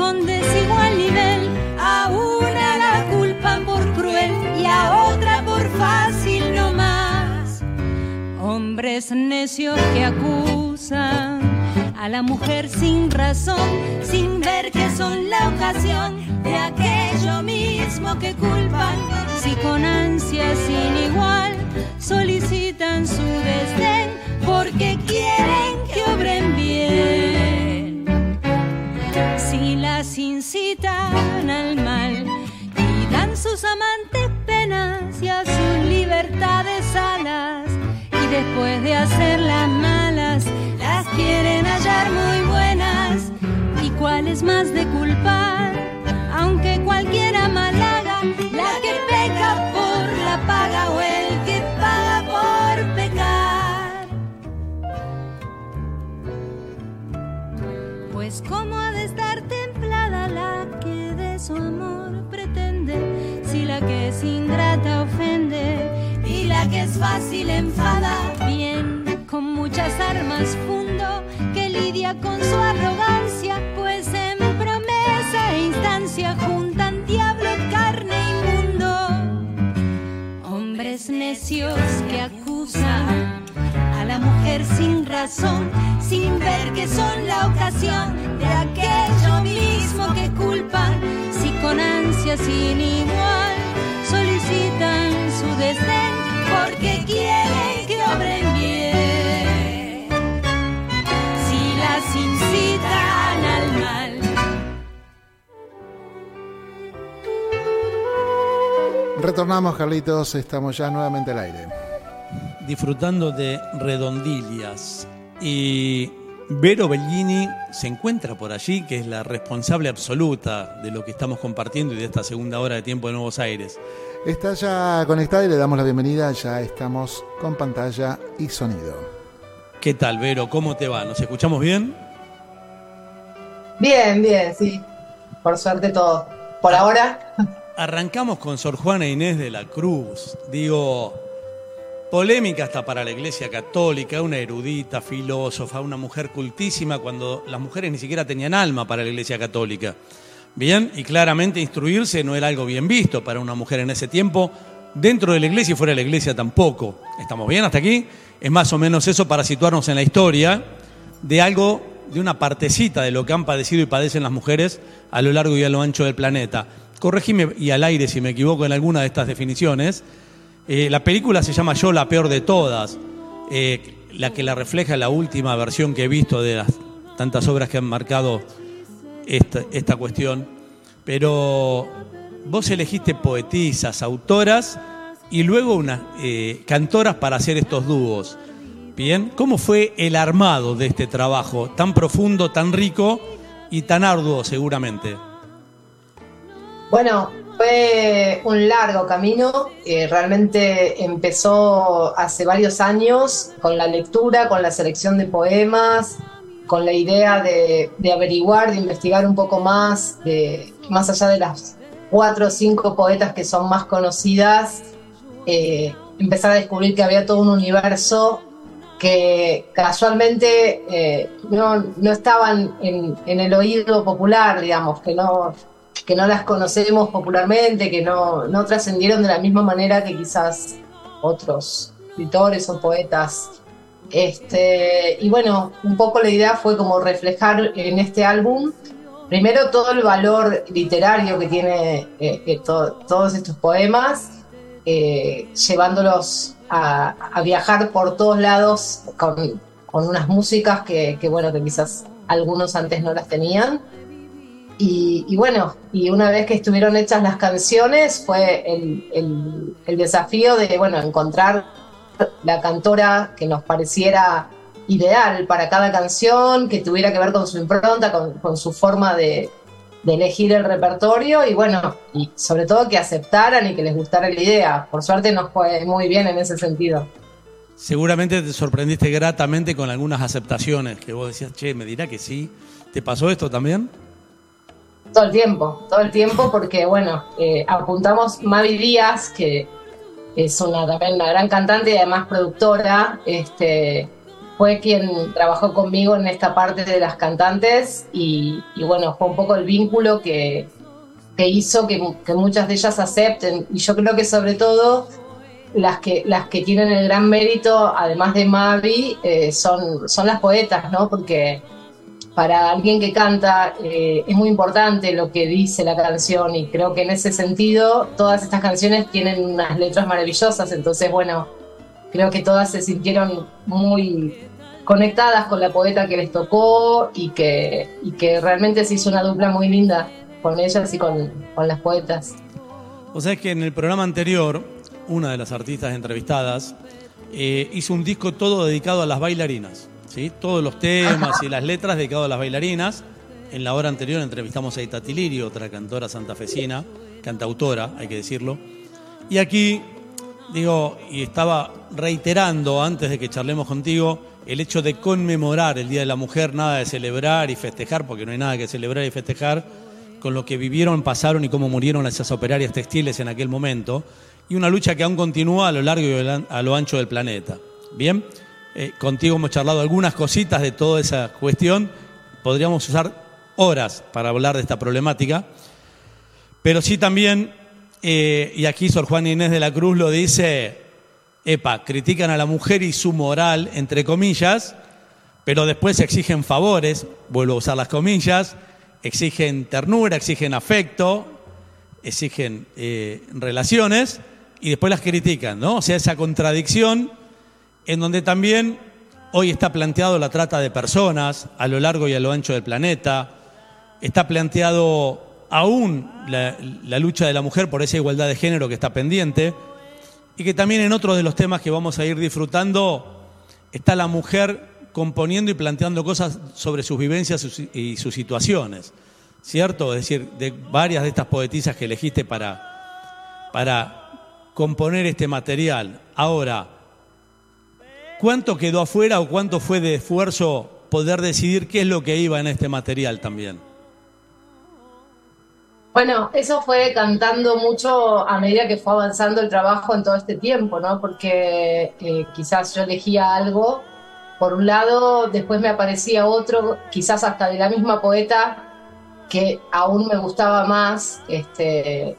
con desigual nivel a una la culpan por cruel y a otra por fácil no más. Hombres necios que acusan a la mujer sin razón, sin ver que son la ocasión de aquello mismo que culpan, si con ansia sin igual solicitan su desdén porque quieren que obren bien. Si las incitan al mal y dan sus amantes penas y a sus libertades alas, y después de hacerlas malas, las quieren hallar muy buenas. ¿Y cuál es más de culpar? Es fácil enfada, bien con muchas armas fundo que lidia con su arrogancia, pues en promesa e instancia juntan diablo, carne y mundo. Hombres necios que acusan a la mujer sin razón, sin ver que son la ocasión de aquello mismo que culpan, si con ansia sin igual solicitan su desdén porque quieren que obren bien. Si las incitan al mal. Retornamos, Carlitos, estamos ya nuevamente al aire. disfrutando de redondillas. Y Vero Bellini se encuentra por allí, que es la responsable absoluta de lo que estamos compartiendo y de esta segunda hora de tiempo de Nuevos Aires. Está ya conectada y le damos la bienvenida. Ya estamos con pantalla y sonido. ¿Qué tal, Vero? ¿Cómo te va? ¿Nos escuchamos bien? Bien, bien, sí. Por suerte todo. Por ahora. Arrancamos con Sor Juana Inés de la Cruz. Digo, polémica hasta para la Iglesia Católica, una erudita, filósofa, una mujer cultísima cuando las mujeres ni siquiera tenían alma para la Iglesia Católica. Bien, y claramente instruirse no era algo bien visto para una mujer en ese tiempo, dentro de la Iglesia y fuera de la Iglesia tampoco. ¿Estamos bien hasta aquí? Es más o menos eso para situarnos en la historia de algo, de una partecita de lo que han padecido y padecen las mujeres a lo largo y a lo ancho del planeta. Corregime y al aire si me equivoco en alguna de estas definiciones. Eh, la película se llama Yo la peor de todas, eh, la que la refleja la última versión que he visto de las tantas obras que han marcado esta, cuestión. Pero vos elegiste poetisas, autoras y luego unas eh, cantoras para hacer estos dúos. Bien, ¿cómo fue el armado de este trabajo tan profundo, tan rico y tan arduo seguramente? Bueno, fue un largo camino. eh, realmente empezó hace varios años con la lectura, con la selección de poemas, con la idea de, averiguar, de investigar un poco más, de, más allá de las cuatro o cinco poetas que son más conocidas, eh, empezar a descubrir que había todo un universo que casualmente eh, no, no estaban en, en el oído popular, digamos, que no, que no las conocemos popularmente, que no, no trascendieron de la misma manera que quizás otros escritores o poetas. Este, y bueno, un poco la idea fue como reflejar en este álbum, primero todo el valor literario que tiene eh, eh, to- todos estos poemas, eh, llevándolos a, viajar por todos lados con, con unas músicas que, bueno, que quizás algunos antes no las tenían. Y, y bueno, y una vez que estuvieron hechas las canciones fue el, el- el desafío de, bueno, encontrar la cantora que nos pareciera ideal para cada canción, que tuviera que ver con su impronta, con, con su forma de, de elegir el repertorio y bueno, y sobre todo que aceptaran y que les gustara la idea. Por suerte nos fue muy bien en ese sentido. Seguramente te sorprendiste gratamente con algunas aceptaciones que vos decías, che, me dirá que sí. ¿Te pasó esto también? Todo el tiempo, todo el tiempo, porque bueno, eh, apuntamos Mavi Díaz, que, es una, también una gran cantante y además productora. Este, fue quien trabajó conmigo en esta parte de las cantantes y, bueno, fue un poco el vínculo que, que hizo que, que muchas de ellas acepten. Y yo creo que sobre todo las que, las que tienen el gran mérito, además de Mavi, eh, son, son las poetas, ¿no? Porque para alguien que canta eh, es muy importante lo que dice la canción y creo que en ese sentido todas estas canciones tienen unas letras maravillosas, entonces bueno, creo que todas se sintieron muy conectadas con la poeta que les tocó y que, realmente se hizo una dupla muy linda con ellas y con, con las poetas. O sea, es que en el programa anterior, una de las artistas entrevistadas eh, hizo un disco todo dedicado a las bailarinas. ¿Sí? Todos los temas y las letras dedicados a las bailarinas. En la hora anterior entrevistamos a Itati Lirio, otra cantora santafesina, cantautora, hay que decirlo. Y aquí, digo, y estaba reiterando antes de que charlemos contigo, el hecho de conmemorar el Día de la Mujer, nada de celebrar y festejar, porque no hay nada que celebrar y festejar, con lo que vivieron, pasaron y cómo murieron esas operarias textiles en aquel momento, y una lucha que aún continúa a lo largo y a lo ancho del planeta. Bien, eh, contigo hemos charlado algunas cositas de toda esa cuestión, podríamos usar horas para hablar de esta problemática, pero sí también, eh, y aquí Sor Juan Inés de la Cruz lo dice, epa, critican a la mujer y su moral, entre comillas, pero después exigen favores, vuelvo a usar las comillas, exigen ternura, exigen afecto, exigen eh, relaciones y después las critican, ¿no? O sea, esa contradicción en donde también hoy está planteado la trata de personas a lo largo y a lo ancho del planeta, está planteado aún la, lucha de la mujer por esa igualdad de género que está pendiente y que también en otro de los temas que vamos a ir disfrutando está la mujer componiendo y planteando cosas sobre sus vivencias y sus situaciones, ¿cierto? Es decir, de varias de estas poetisas que elegiste para, para componer este material. Ahora, ¿cuánto quedó afuera o cuánto fue de esfuerzo poder decidir qué es lo que iba en este material también? Bueno, eso fue cantando mucho a medida que fue avanzando el trabajo en todo este tiempo, ¿no? Porque eh, quizás yo elegía algo, por un lado, después me aparecía otro, quizás hasta de la misma poeta, que aún me gustaba más. Este,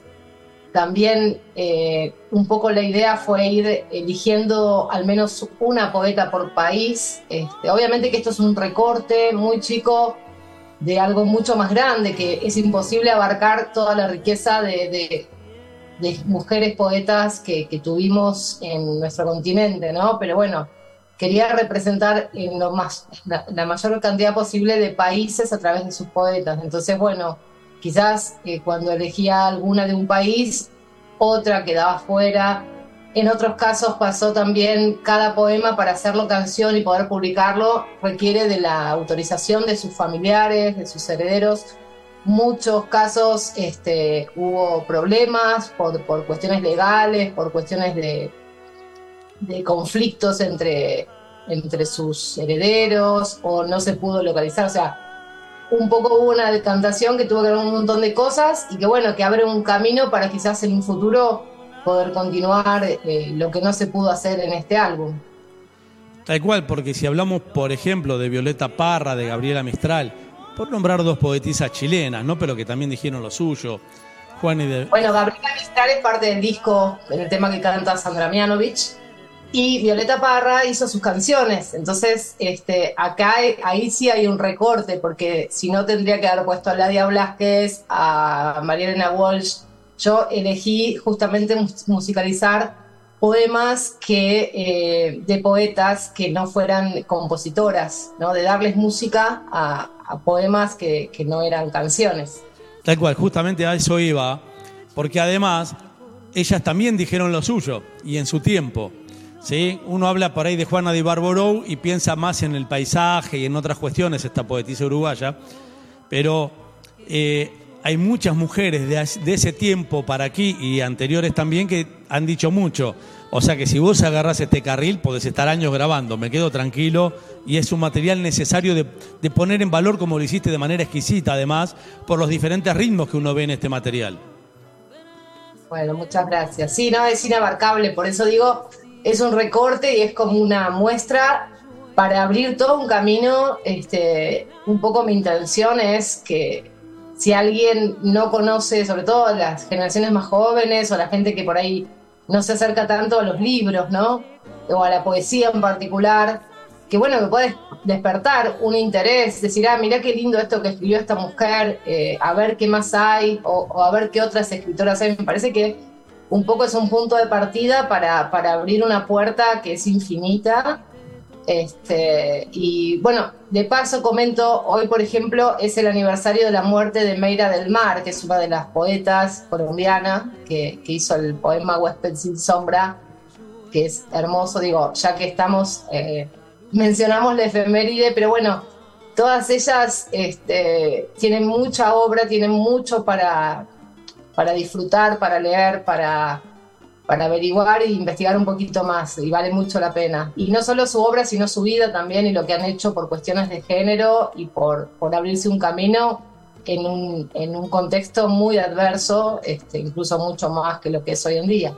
también eh, un poco la idea fue ir eligiendo al menos una poeta por país. Este, obviamente que esto es un recorte muy chico de algo mucho más grande, que es imposible abarcar toda la riqueza de, mujeres poetas que, tuvimos en nuestro continente, ¿no? Pero bueno, quería representar la mayor cantidad posible de países a través de sus poetas. Entonces, bueno, quizás eh, cuando elegía alguna de un país, otra quedaba fuera. En otros casos pasó también cada poema para hacerlo canción y poder publicarlo requiere de la autorización de sus familiares, de sus herederos. Muchos casos este, hubo problemas por, cuestiones legales, por cuestiones de, de conflictos entre, entre sus herederos o no se pudo localizar. O sea, un poco hubo una decantación que tuvo que ver un montón de cosas y que bueno, que abre un camino para quizás en un futuro poder continuar eh, lo que no se pudo hacer en este álbum. Tal cual, porque si hablamos, por ejemplo, de Violeta Parra, de Gabriela Mistral, por nombrar dos poetisas chilenas, ¿no? Pero que también dijeron lo suyo. Juan y de... Bueno, Gabriela Mistral es parte del disco, en el tema que canta Sandra Mianovich. Y Violeta Parra hizo sus canciones. Entonces, este, acá hay- ahí sí hay un recorte, porque si no tendría que haber puesto a Ladia Blasquez, a María Elena Walsh. Yo elegí justamente mus- musicalizar poemas que, eh, de poetas que no fueran compositoras, ¿no? de darles música a, poemas que no eran canciones. Tal cual, justamente a eso iba, porque además ellas también dijeron lo suyo y en su tiempo. ¿Sí? Uno habla por ahí de Juana de Barborou y piensa más en el paisaje y en otras cuestiones, esta poetisa uruguaya, pero eh, hay muchas mujeres de, ese tiempo para aquí y anteriores también que han dicho mucho. O sea que si vos agarrás este carril, podés estar años grabando, me quedo tranquilo y es un material necesario de, de poner en valor como lo hiciste de manera exquisita además, por los diferentes ritmos que uno ve en este material. Bueno, muchas gracias. Sí, no, es inabarcable, por eso digo, es un recorte y es como una muestra para abrir todo un camino. Este, un poco mi intención es que si alguien no conoce, sobre todo las generaciones más jóvenes o la gente que por ahí no se acerca tanto a los libros, ¿no? O a la poesía en particular, que bueno, que puede despertar un interés, decir, ah, mira qué lindo esto que escribió esta mujer, eh, a ver qué más hay, o, a ver qué otras escritoras hay. Me parece que un poco es un punto de partida para, para abrir una puerta que es infinita. Este, y bueno, de paso comento, hoy por ejemplo es el aniversario de la muerte de Meira del Mar, que es una de las poetas colombianas que, que hizo el poema Huésped sin sombra, que es hermoso, digo, ya que estamos eh, mencionamos la efeméride, pero bueno, todas ellas este, tienen mucha obra, tienen mucho para, para disfrutar, para leer, para, para averiguar e investigar un poquito más, y vale mucho la pena. Y no solo su obra, sino su vida también y lo que han hecho por cuestiones de género y por, por abrirse un camino en un, en un contexto muy adverso, este, incluso mucho más que lo que es hoy en día.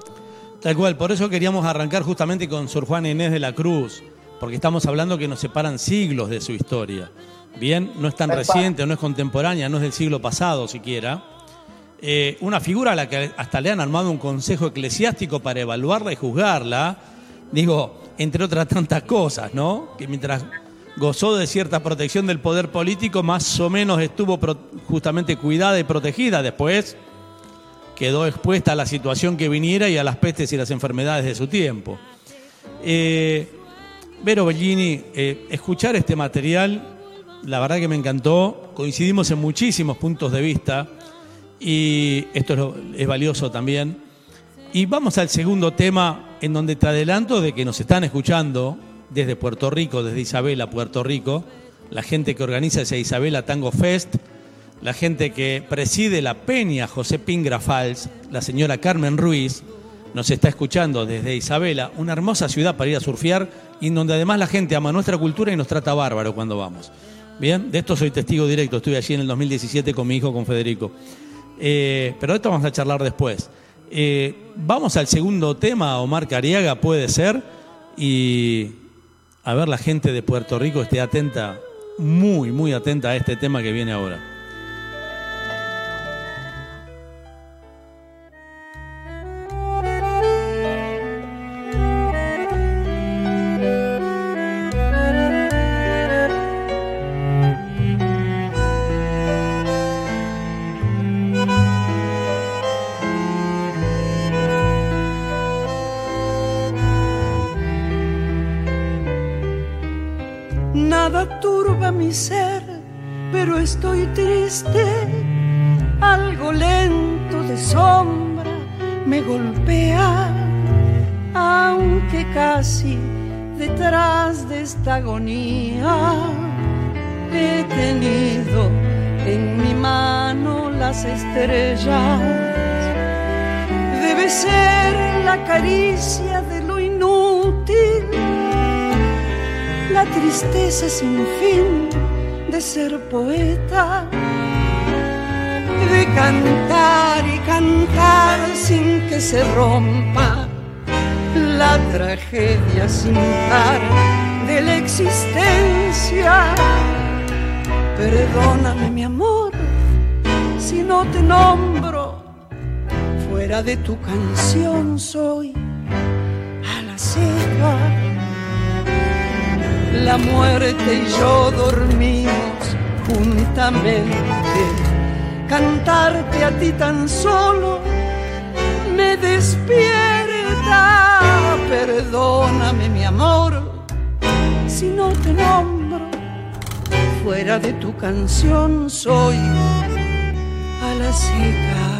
Tal cual, por eso queríamos arrancar justamente con Sor Juana Inés de la Cruz porque estamos hablando que nos separan siglos de su historia. Bien, no es tan reciente, no es contemporánea, no es del siglo pasado siquiera. Eh, una figura a la que hasta le han armado un consejo eclesiástico para evaluarla y juzgarla, digo, entre otras tantas cosas, ¿no? Que mientras gozó de cierta protección del poder político, más o menos estuvo justamente cuidada y protegida. Después quedó expuesta a la situación que viniera y a las pestes y las enfermedades de su tiempo. Eh, Vero Bellini, eh, escuchar este material, la verdad que me encantó. Coincidimos en muchísimos puntos de vista y esto es, valioso también. Y vamos al segundo tema en donde te adelanto de que nos están escuchando desde Puerto Rico, desde Isabela, Puerto Rico, la gente que organiza ese Isabela Tango Fest, la gente que preside la peña José Pingra Fals, la señora Carmen Ruiz, nos está escuchando desde Isabela, una hermosa ciudad para ir a surfear y en donde además la gente ama nuestra cultura y nos trata bárbaro cuando vamos. Bien, de esto soy testigo directo, estuve allí en el 2017 con mi hijo, con Federico. Eh, pero esto vamos a charlar después. Eh, vamos al segundo tema, Omar Cariaga, puede ser, y a ver la gente de Puerto Rico esté atenta, muy, muy atenta a este tema que viene ahora. Sin fin de ser poeta, de cantar y cantar sin que se rompa la tragedia sin par de la existencia. Perdóname mi amor no te nombro, fuera de tu canción soy a la seca la muerte y yo dormimos juntamente. Cantarte a ti tan solo me despierta. Perdóname mi amor si no te nombro. Fuera de tu canción soy a la seca.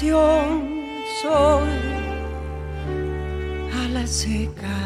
Canción soy a la seca.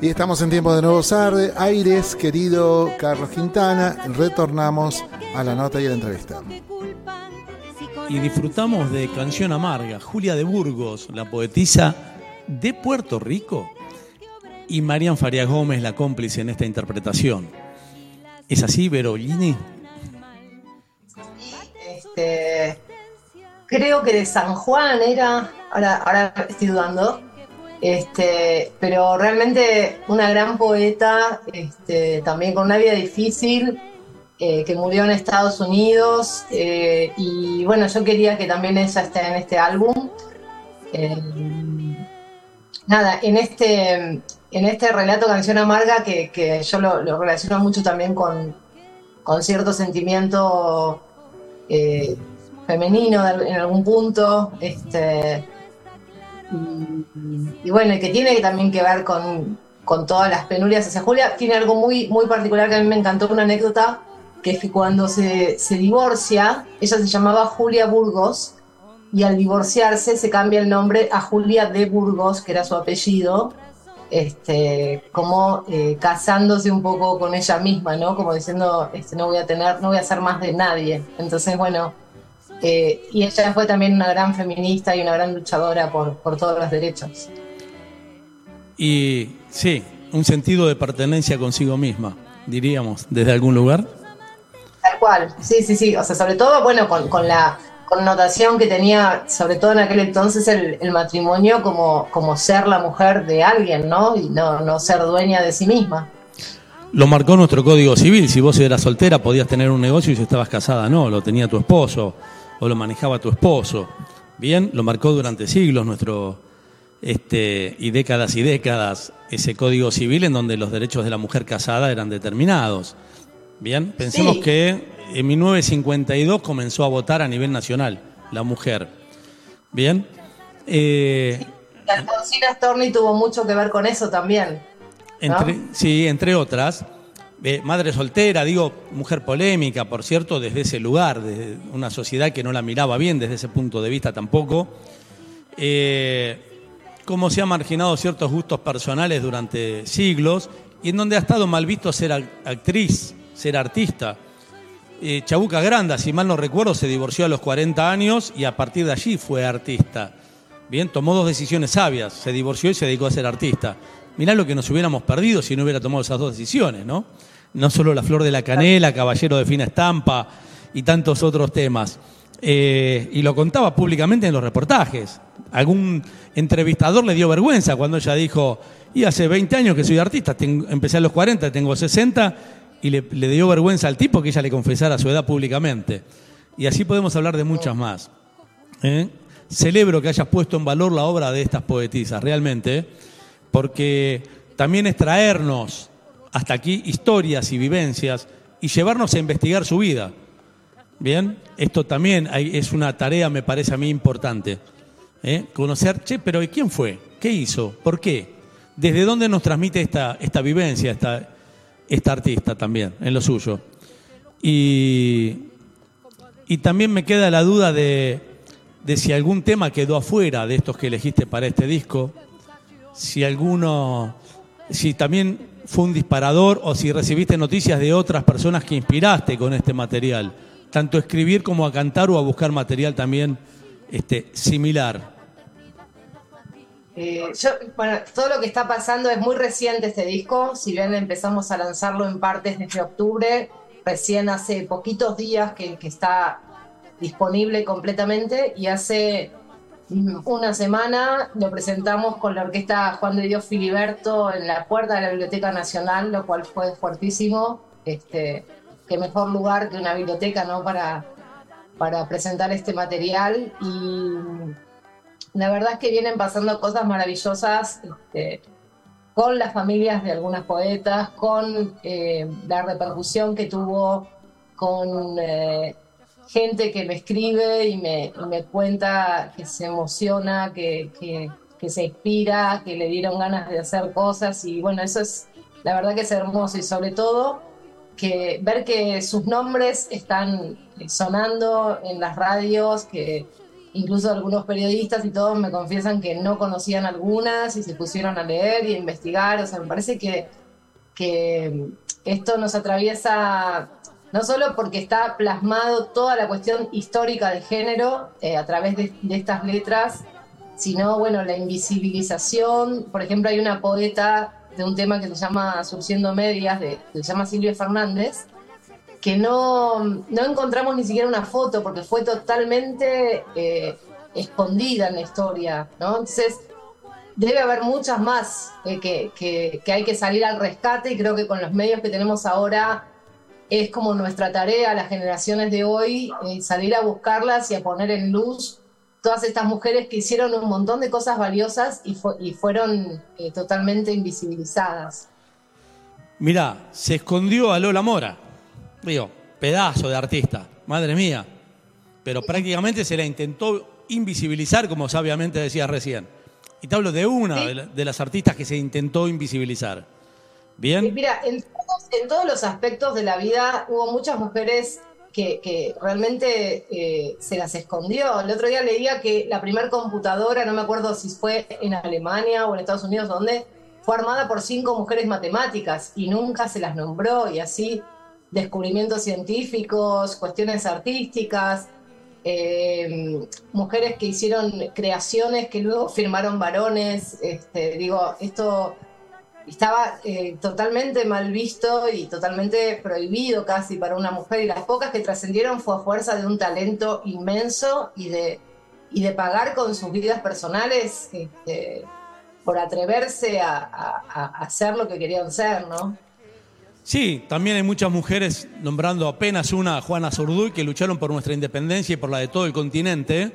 Y estamos en tiempo de nuevos Arde, aires, querido Carlos Quintana. Retornamos a la nota y a la entrevista. Y disfrutamos de Canción Amarga, Julia de Burgos, la poetisa de Puerto Rico, y Marian Faria Gómez, la cómplice en esta interpretación. ¿Es así, Verolini? Este, creo que de San Juan era, ahora, ahora estoy dudando, este, pero realmente una gran poeta, este, también con una vida difícil, eh, que murió en Estados Unidos, eh, y bueno, yo quería que también ella esté en este álbum. Eh, nada, en este, en este relato Canción Amarga, que, yo lo, relaciono mucho también con, con cierto sentimiento femenino en algún punto, este, y, bueno, y que tiene también que ver con, con todas las penurias hacia Julia, tiene algo muy, muy particular que a mí me encantó, una anécdota, que es que cuando se, se divorcia, ella se llamaba Julia Burgos, y al divorciarse se cambia el nombre a Julia de Burgos, que era su apellido, este, como eh, casándose un poco con ella misma, ¿no? Como diciendo, este, no voy a tener, no voy a ser más de nadie. Entonces, bueno, eh, y ella fue también una gran feminista y una gran luchadora por, por todos los derechos. Y sí, un sentido de pertenencia consigo misma, diríamos, desde algún lugar. Tal cual, sí, sí, sí. O sea, sobre todo, bueno, con, con la connotación que tenía, sobre todo en aquel entonces, el, el matrimonio como, como ser la mujer de alguien, ¿no? Y no, no ser dueña de sí misma. Lo marcó nuestro código civil. Si vos eras soltera podías tener un negocio y si estabas casada no, lo tenía tu esposo o lo manejaba tu esposo. Bien, lo marcó durante siglos nuestro este y décadas y décadas ese código civil en donde los derechos de la mujer casada eran determinados. Bien, pensemos Sí. que en 1952 comenzó a votar a nivel nacional la mujer. Bien, eh, Alfonsina Storni tuvo mucho que ver con eso también. ¿no? Entre, Sí, entre otras. Eh, madre soltera, digo, mujer polémica, por cierto, desde ese lugar, desde una sociedad que no la miraba bien desde ese punto de vista tampoco. Eh, cómo se han marginado ciertos gustos personales durante siglos y en donde ha estado mal visto ser ac- actriz, ser artista. Eh, Chabuca Granda, si mal no recuerdo, se divorció a los 40 años y a partir de allí fue artista. Bien, tomó dos decisiones sabias, se divorció y se dedicó a ser artista. Mirá lo que nos hubiéramos perdido si no hubiera tomado esas dos decisiones, ¿no? No solo La Flor de la Canela, Caballero de Fina Estampa y tantos otros temas. Eh, y lo contaba públicamente en los reportajes. Algún entrevistador le dio vergüenza cuando ella dijo, y hace 20 años que soy artista, empecé a los 40, tengo 60, y le, le dio vergüenza al tipo que ella le confesara su edad públicamente. Y así podemos hablar de muchas más. ¿eh? Celebro que hayas puesto en valor la obra de estas poetisas, realmente, ¿eh? porque también es traernos hasta aquí historias y vivencias y llevarnos a investigar su vida. Bien, esto también es una tarea, me parece a mí, importante. ¿eh? Conocer, che, pero ¿y quién fue? ¿Qué hizo? ¿Por qué? ¿Desde dónde nos transmite esta, esta vivencia, esta, esta artista también, en lo suyo? Y, y también me queda la duda de, de si algún tema quedó afuera de estos que elegiste para este disco, si alguno, si también fue un disparador o si recibiste noticias de otras personas que inspiraste con este material, tanto a escribir como a cantar o a buscar material también este, similar. Eh, yo, bueno, todo lo que está pasando es muy reciente este disco, si bien empezamos a lanzarlo en partes desde octubre, recién hace poquitos días que, que está disponible completamente y hace una semana lo presentamos con la orquesta Juan de Dios Filiberto en la puerta de la Biblioteca Nacional, lo cual fue fuertísimo. Este, qué mejor lugar que una biblioteca ¿no? para, para presentar este material y la verdad es que vienen pasando cosas maravillosas este, con las familias de algunas poetas, con eh, la repercusión que tuvo con eh, gente que me escribe y me, me cuenta que se emociona, que, que, que se inspira, que le dieron ganas de hacer cosas. Y bueno, eso es la verdad que es hermoso. Y sobre todo que ver que sus nombres están sonando en las radios, que incluso algunos periodistas y todos me confiesan que no conocían algunas y se pusieron a leer y a investigar, o sea, me parece que, que esto nos atraviesa no solo porque está plasmado toda la cuestión histórica de género eh, a través de, estas letras, sino, bueno, la invisibilización, por ejemplo, hay una poeta de un tema que se llama Surciendo Medias, que se llama Silvia Fernández, que no, no encontramos ni siquiera una foto porque fue totalmente eh, escondida en la historia. Entonces, debe haber muchas más eh, que, que, que hay que salir al rescate y creo que con los medios que tenemos ahora es como nuestra tarea, las generaciones de hoy, eh, salir a buscarlas y a poner en luz todas estas mujeres que hicieron un montón de cosas valiosas y, fu- y fueron eh, totalmente invisibilizadas. Mirá, se escondió a Lola Mora. Digo, pedazo de artista, madre mía. Pero prácticamente se la intentó invisibilizar, como sabiamente decías recién. Y te hablo de una de, la- de las artistas que se intentó invisibilizar. Eh, ¿Bien? Mira, en todos, los aspectos de la vida hubo muchas mujeres que, realmente eh, se las escondió. El otro día leía que la primera computadora, no me acuerdo si fue en Alemania o en Estados Unidos, donde fue armada por cinco mujeres matemáticas y nunca se las nombró y así descubrimientos científicos, cuestiones artísticas, eh, mujeres que hicieron creaciones que luego firmaron varones. Este, digo, esto estaba eh, totalmente mal visto y totalmente prohibido casi para una mujer y las pocas que trascendieron fue a fuerza de un talento inmenso y de, y de pagar con sus vidas personales este, por atreverse a, a- a hacer lo que querían ser, ¿no? Sí, también hay muchas mujeres, nombrando apenas una, Juana Zurduy, que lucharon por nuestra independencia y por la de todo el continente,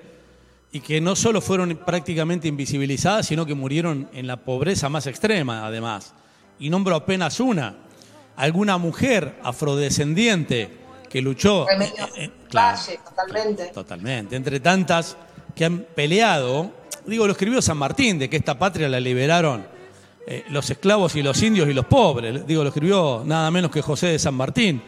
y que no solo fueron prácticamente invisibilizadas, sino que murieron en la pobreza más extrema, además. Y nombro apenas una, alguna mujer afrodescendiente que luchó, Remedios eh, eh, claro, Valle, totalmente. totalmente, entre tantas que han peleado, digo, lo escribió San Martín, de que esta patria la liberaron eh, los esclavos y los indios y los pobres. Digo, lo escribió nada menos que José de San Martín.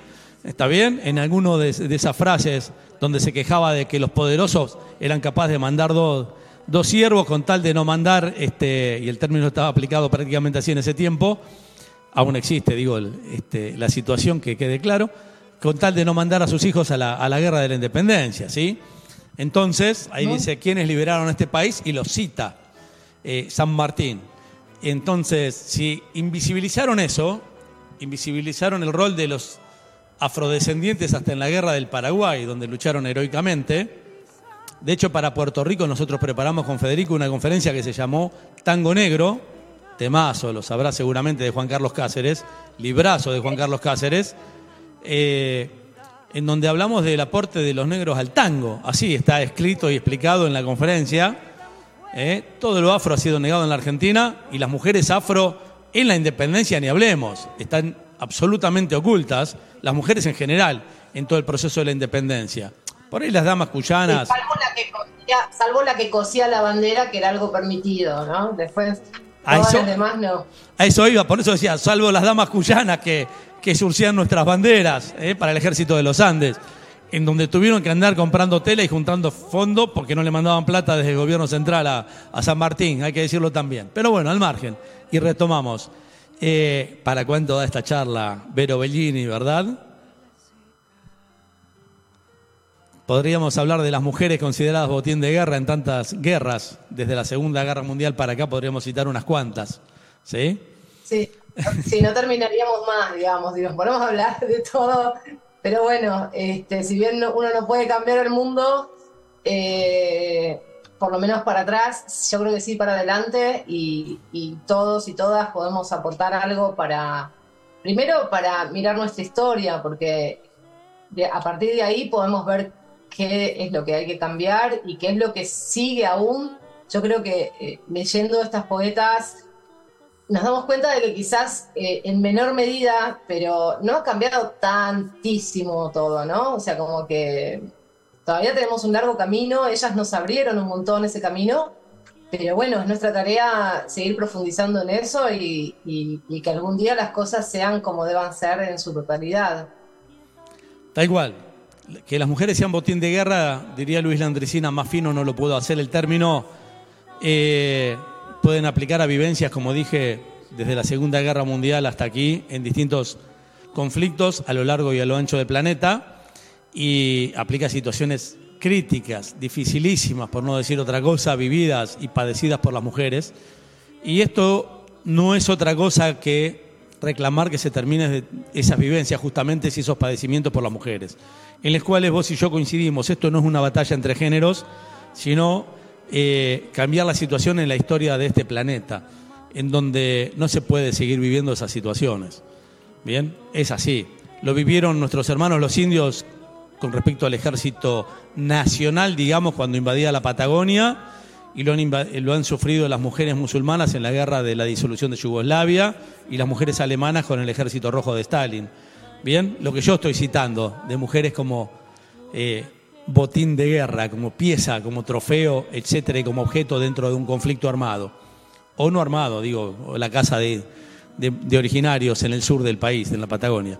¿Está bien? En alguno de, de esas frases donde se quejaba de que los poderosos eran capaces de mandar dos, dos siervos con tal de no mandar, este, y el término estaba aplicado prácticamente así en ese tiempo, aún existe, digo, este, la situación que quede claro, con tal de no mandar a sus hijos a la, a la guerra de la independencia, ¿sí? Entonces, ahí ¿No? dice quiénes liberaron este país y los cita eh, San Martín. Entonces, si invisibilizaron eso, invisibilizaron el rol de los afrodescendientes hasta en la guerra del Paraguay, donde lucharon heroicamente. De hecho, para Puerto Rico nosotros preparamos con Federico una conferencia que se llamó Tango Negro, temazo, lo sabrá seguramente, de Juan Carlos Cáceres, librazo de Juan Carlos Cáceres, eh, en donde hablamos del aporte de los negros al tango. Así está escrito y explicado en la conferencia. ¿eh? Todo lo afro ha sido negado en la Argentina y las mujeres afro en la independencia ni hablemos, están absolutamente ocultas, las mujeres en general, en todo el proceso de la independencia. Por ahí las damas cuyanas... Salvo la, que cosía, salvo la que cosía la bandera, que era algo permitido, ¿no? Después, A todas eso- las demás no. A eso iba, por eso decía, salvo las damas cuyanas que, que surcían nuestras banderas ¿eh? para el ejército de los Andes. en donde tuvieron que andar comprando tela y juntando fondos porque no le mandaban plata desde el gobierno central a, a San Martín, hay que decirlo también. Pero bueno, al margen. Y retomamos. Eh, ¿Para cuánto da esta charla Vero Bellini, verdad? Podríamos hablar de las mujeres consideradas botín de guerra en tantas guerras, desde la Segunda Guerra Mundial para acá podríamos citar unas cuantas. ¿Sí? Sí, si no terminaríamos más, digamos, si nos hablar de todo. Pero bueno, este, si bien uno no puede cambiar el mundo, eh, por lo menos para atrás, yo creo que sí para adelante y, todos y todas podemos aportar algo para, primero para mirar nuestra historia, porque a partir de ahí podemos ver qué es lo que hay que cambiar y qué es lo que sigue aún. Yo creo que eh, leyendo estas poetas nos damos cuenta de que quizás eh, en menor medida, pero no ha cambiado tantísimo todo, ¿no? O sea, como que todavía tenemos un largo camino, ellas nos abrieron un montón ese camino, pero bueno, es nuestra tarea seguir profundizando en eso y, que algún día las cosas sean como deban ser en su totalidad. Tal cual. Que las mujeres sean botín de guerra, diría Luis Landricina, más fino no lo puedo hacer el término. eh, pueden aplicar a vivencias, como dije, desde la Segunda Guerra Mundial hasta aquí, en distintos conflictos a lo largo y a lo ancho del planeta, y aplica situaciones críticas, dificilísimas, por no decir otra cosa, vividas y padecidas por las mujeres. Y esto no es otra cosa que reclamar que se terminen esas vivencias, justamente esos padecimientos por las mujeres, en los cuales vos y yo coincidimos. Esto no es una batalla entre géneros, sino eh, cambiar la situación en la historia de este planeta, en donde no se puede seguir viviendo esas situaciones. Bien, es así. Lo vivieron nuestros hermanos los indios con respecto al ejército nacional, digamos, cuando invadía la Patagonia, y lo han, inva- lo han sufrido las mujeres musulmanas en la guerra de la disolución de Yugoslavia y las mujeres alemanas con el ejército rojo de Stalin. Bien, lo que yo estoy citando de mujeres como eh, botín de guerra, como pieza, como trofeo, etcétera, y como objeto dentro de un conflicto armado. O no armado, digo, la casa de originarios en el sur del país, en la Patagonia.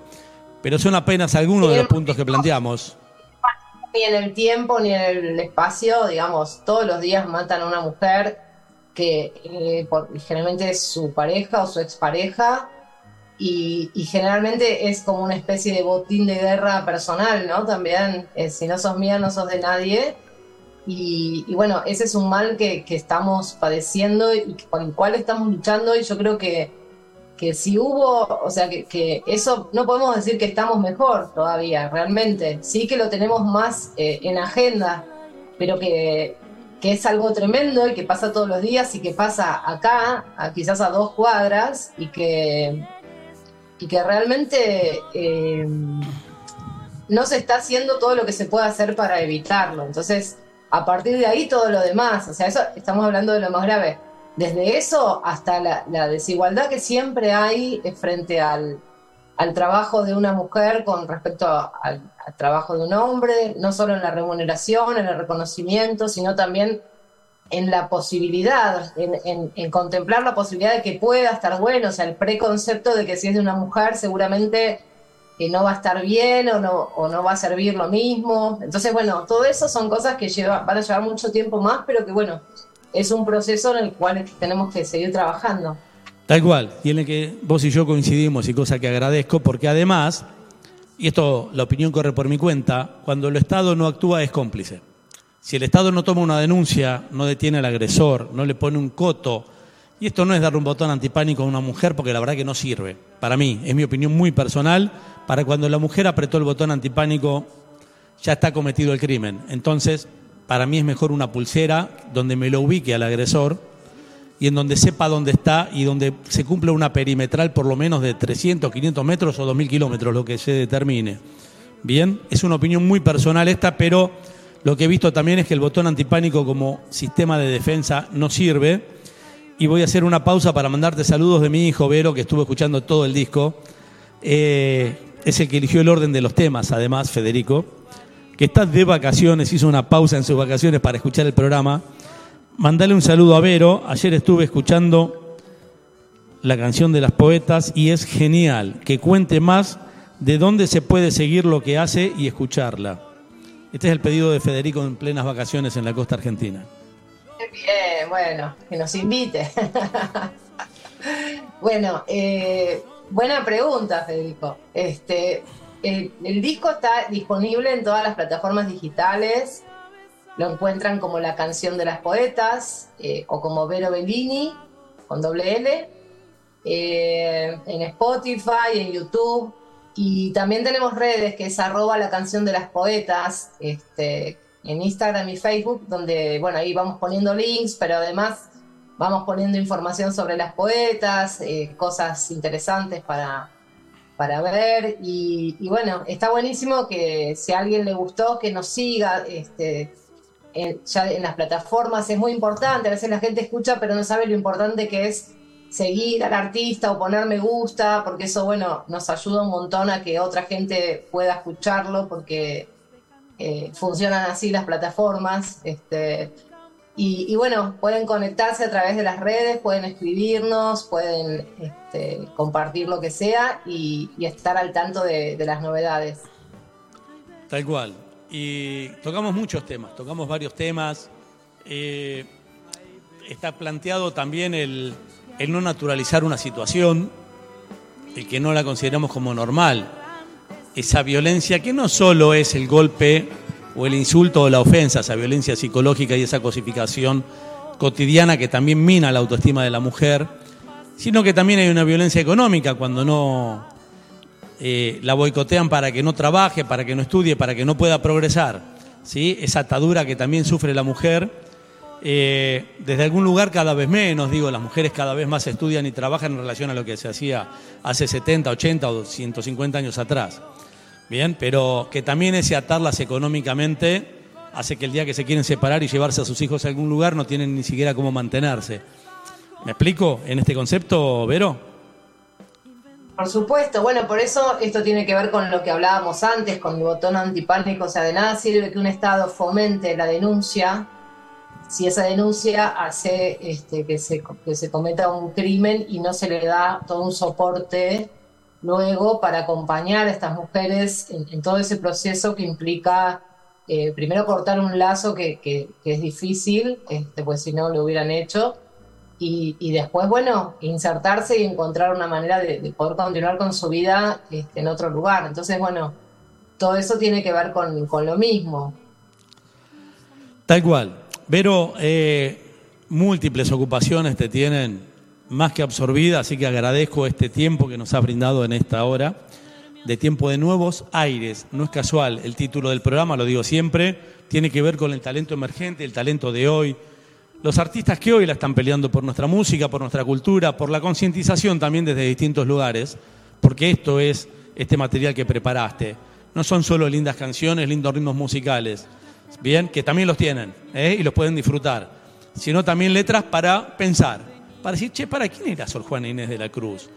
Pero son apenas algunos de los puntos que planteamos. Ni en el tiempo ni en el espacio, digamos, todos los días matan a una mujer que eh, por- generalmente es su pareja o su expareja y, y generalmente es como una especie de botín de guerra personal, ¿no? También, eh, si no sos mía, no sos de nadie. Y, y bueno, ese es un mal que, que estamos padeciendo y con el cual estamos luchando y yo creo que, que si hubo, o sea, que, eso no podemos decir que estamos mejor todavía, realmente. Sí que lo tenemos más eh, en agenda, pero que, que es algo tremendo y que pasa todos los días y que pasa acá, a, quizás a dos cuadras, y que, y que realmente eh, no se está haciendo todo lo que se puede hacer para evitarlo. Entonces, a partir de ahí todo lo demás, o sea, eso estamos hablando de lo más grave. Desde eso hasta la, desigualdad que siempre hay eh, frente al, trabajo de una mujer con respecto al, trabajo de un hombre, no solo en la remuneración, en el reconocimiento, sino también en la posibilidad, en, contemplar la posibilidad de que pueda estar bueno, o sea, el preconcepto de que si es de una mujer seguramente que no va a estar bien o no, o no va a servir lo mismo. Entonces, bueno, todo eso son cosas que van a llevar mucho tiempo más, pero que bueno, es un proceso en el cual tenemos que seguir trabajando. Tal cual, y en el que vos y yo coincidimos y cosa que agradezco, porque además, y esto la opinión corre por mi cuenta, cuando el Estado no actúa es cómplice. Si el Estado no toma una denuncia, no detiene al agresor, no le pone un coto, y esto no es darle un botón antipánico a una mujer porque la verdad que no sirve. Para mí, es mi opinión muy personal, para cuando la mujer apretó el botón antipánico ya está cometido el crimen. Entonces, para mí es mejor una pulsera donde me lo ubique al agresor y en donde sepa dónde está y donde se cumpla una perimetral por lo menos de 300, 500 metros o 2.000 kilómetros, lo que se determine. Bien, es una opinión muy personal esta, pero lo que he visto también es que el botón antipánico como sistema de defensa no sirve. Y voy a hacer una pausa para mandarte saludos de mi hijo Vero, que estuvo escuchando todo el disco. Eh, es el que eligió el orden de los temas, además, Federico, que está de vacaciones, hizo una pausa en sus vacaciones para escuchar el programa. Mandale un saludo a Vero. Ayer estuve escuchando la canción de las poetas y es genial que cuente más de dónde se puede seguir lo que hace y escucharla. Este es el pedido de Federico en plenas vacaciones en la costa argentina. Bien, bueno, que nos invite. bueno, eh, buena pregunta, Federico. Este, el, disco está disponible en todas las plataformas digitales. Lo encuentran como La Canción de las Poetas eh, o como Vero Bellini con doble L. eh, en Spotify, en YouTube. Y también tenemos redes que es arroba la canción de las poetas, este, en Instagram y Facebook, donde, bueno, ahí vamos poniendo links, pero además vamos poniendo información sobre las poetas, eh, cosas interesantes para, para ver. Y, bueno, está buenísimo que si a alguien le gustó, que nos siga. Este, en, ya en las plataformas es muy importante, a veces la gente escucha pero no sabe lo importante que es seguir al artista o poner me gusta, porque eso, bueno, nos ayuda un montón a que otra gente pueda escucharlo, porque eh, funcionan así las plataformas. Este, y, bueno, pueden conectarse a través de las redes, pueden escribirnos, pueden este, compartir lo que sea y, estar al tanto de, de las novedades. Tal cual. Y tocamos muchos temas, tocamos varios temas. Eh, está planteado también el, el, no naturalizar una situación, el que no la consideramos como normal. Esa violencia que no solo es el golpe o el insulto o la ofensa, esa violencia psicológica y esa cosificación cotidiana que también mina la autoestima de la mujer, sino que también hay una violencia económica cuando no eh, la boicotean para que no trabaje, para que no estudie, para que no pueda progresar. ¿sí? Esa atadura que también sufre la mujer. Eh, desde algún lugar cada vez menos, digo, las mujeres cada vez más estudian y trabajan en relación a lo que se hacía hace 70, 80 o 150 años atrás. Bien, pero que también ese atarlas económicamente hace que el día que se quieren separar y llevarse a sus hijos a algún lugar no tienen ni siquiera cómo mantenerse. ¿Me explico en este concepto, Vero? Por supuesto, bueno, por eso esto tiene que ver con lo que hablábamos antes, con el botón antipánico, o sea, de nada sirve que un Estado fomente la denuncia si esa denuncia hace este, que, se, que se cometa un crimen y no se le da todo un soporte luego para acompañar a estas mujeres en, todo ese proceso que implica eh, primero cortar un lazo que, es difícil, este, pues si no lo hubieran hecho, y, después, bueno, insertarse y encontrar una manera de, de poder continuar con su vida este, en otro lugar. Entonces, bueno, todo eso tiene que ver con, lo mismo. Tal cual. Vero, eh, múltiples ocupaciones te tienen más que absorbida, así que agradezco este tiempo que nos has brindado en esta hora de tiempo de nuevos aires. No es casual, el título del programa, lo digo siempre, tiene que ver con el talento emergente, el talento de hoy, los artistas que hoy la están peleando por nuestra música, por nuestra cultura, por la concientización también desde distintos lugares, porque esto es este material que preparaste. No son solo lindas canciones, lindos ritmos musicales, bien, que también los tienen ¿eh? y los pueden disfrutar, sino también letras para pensar, para decir, che, ¿para quién era Sor Juana Inés de la Cruz?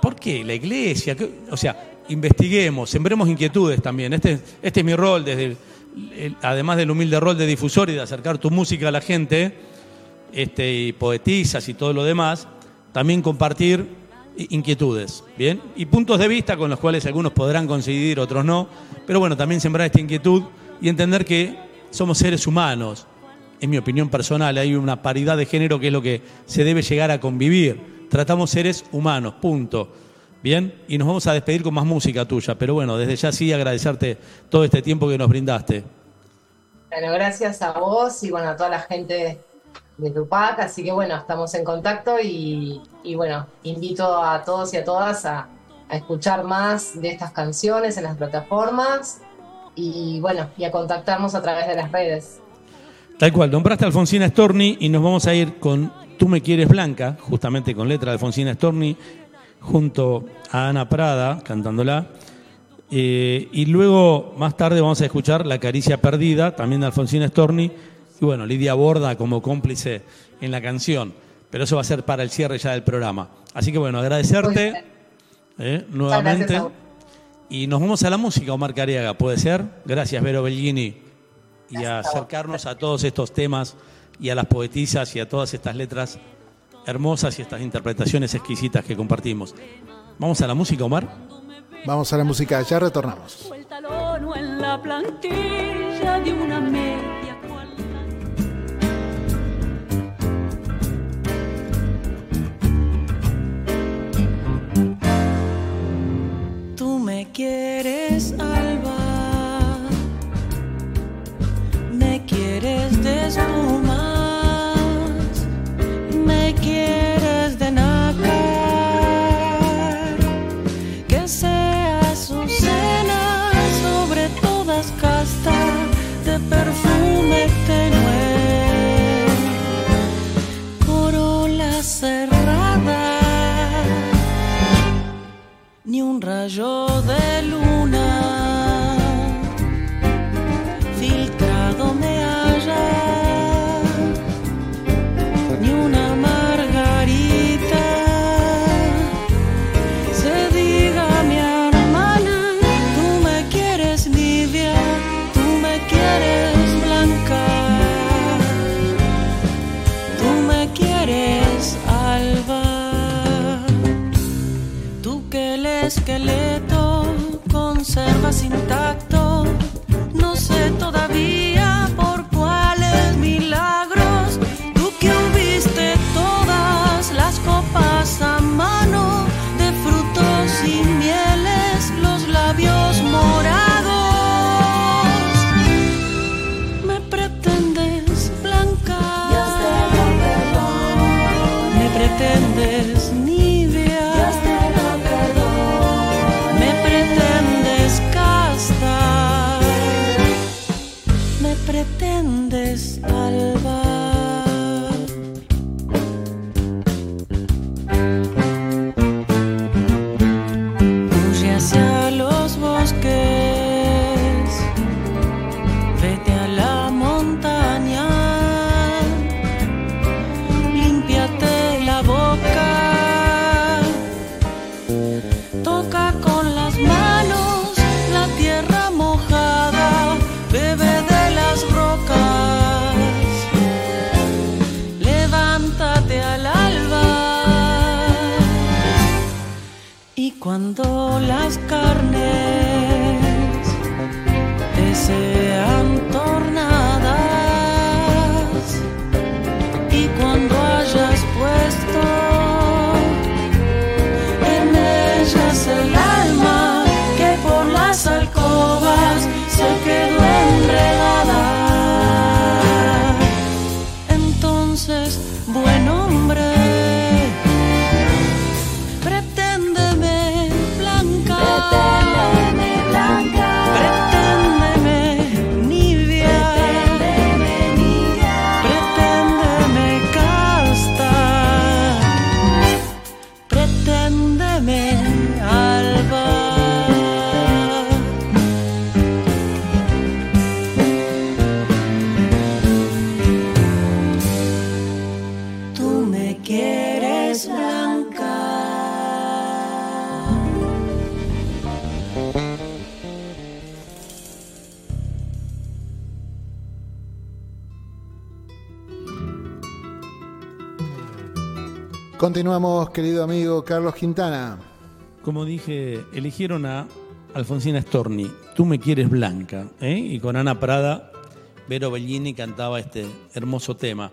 ¿Por qué? ¿La iglesia? O sea, investiguemos, sembremos inquietudes también. Este, este es mi rol además del humilde rol de difusor y de acercar tu música a la gente, este, y poetizas y todo lo demás, también compartir inquietudes, ¿bien? Y puntos de vista con los cuales algunos podrán coincidir, otros no, pero bueno, también sembrar esta inquietud y entender que somos seres humanos. En mi opinión personal, hay una paridad de género que es lo que se debe llegar a convivir. Tratamos seres humanos, punto. Bien, y nos vamos a despedir con más música tuya, pero bueno, desde ya sí agradecerte todo este tiempo que nos brindaste. Bueno, gracias a vos y bueno, a toda la gente de Tupac, así que bueno, estamos en contacto y, bueno, invito a todos y a todas a, escuchar más de estas canciones en las plataformas y bueno, y a contactarnos a través de las redes. Tal cual, nombraste a Alfonsina Storni y nos vamos a ir con Tú me quieres blanca, justamente con letra de Alfonsina Storni junto a Ana Prada cantándola. Eh, y luego, más tarde, vamos a escuchar La Caricia Perdida, también de Alfonsina Storni. Y bueno, Lidia Borda como cómplice en la canción. Pero eso va a ser para el cierre ya del programa. Así que bueno, agradecerte eh, nuevamente. Y nos vamos a la música, Omar Cariaga, ¿puede ser? Gracias, Vero Bellini. Y a acercarnos a todos estos temas y a las poetisas y a todas estas letras hermosas y estas interpretaciones exquisitas que compartimos. ¿Vamos a la música, Omar? Vamos a la música, ya retornamos. en la plantilla ya de una media cual Tú me quieres quieres de Continuamos, querido amigo Carlos Quintana. Como dije, eligieron a Alfonsina Storni, Tú me quieres blanca, ¿eh? y con Ana Prada, Vero Bellini cantaba este hermoso tema.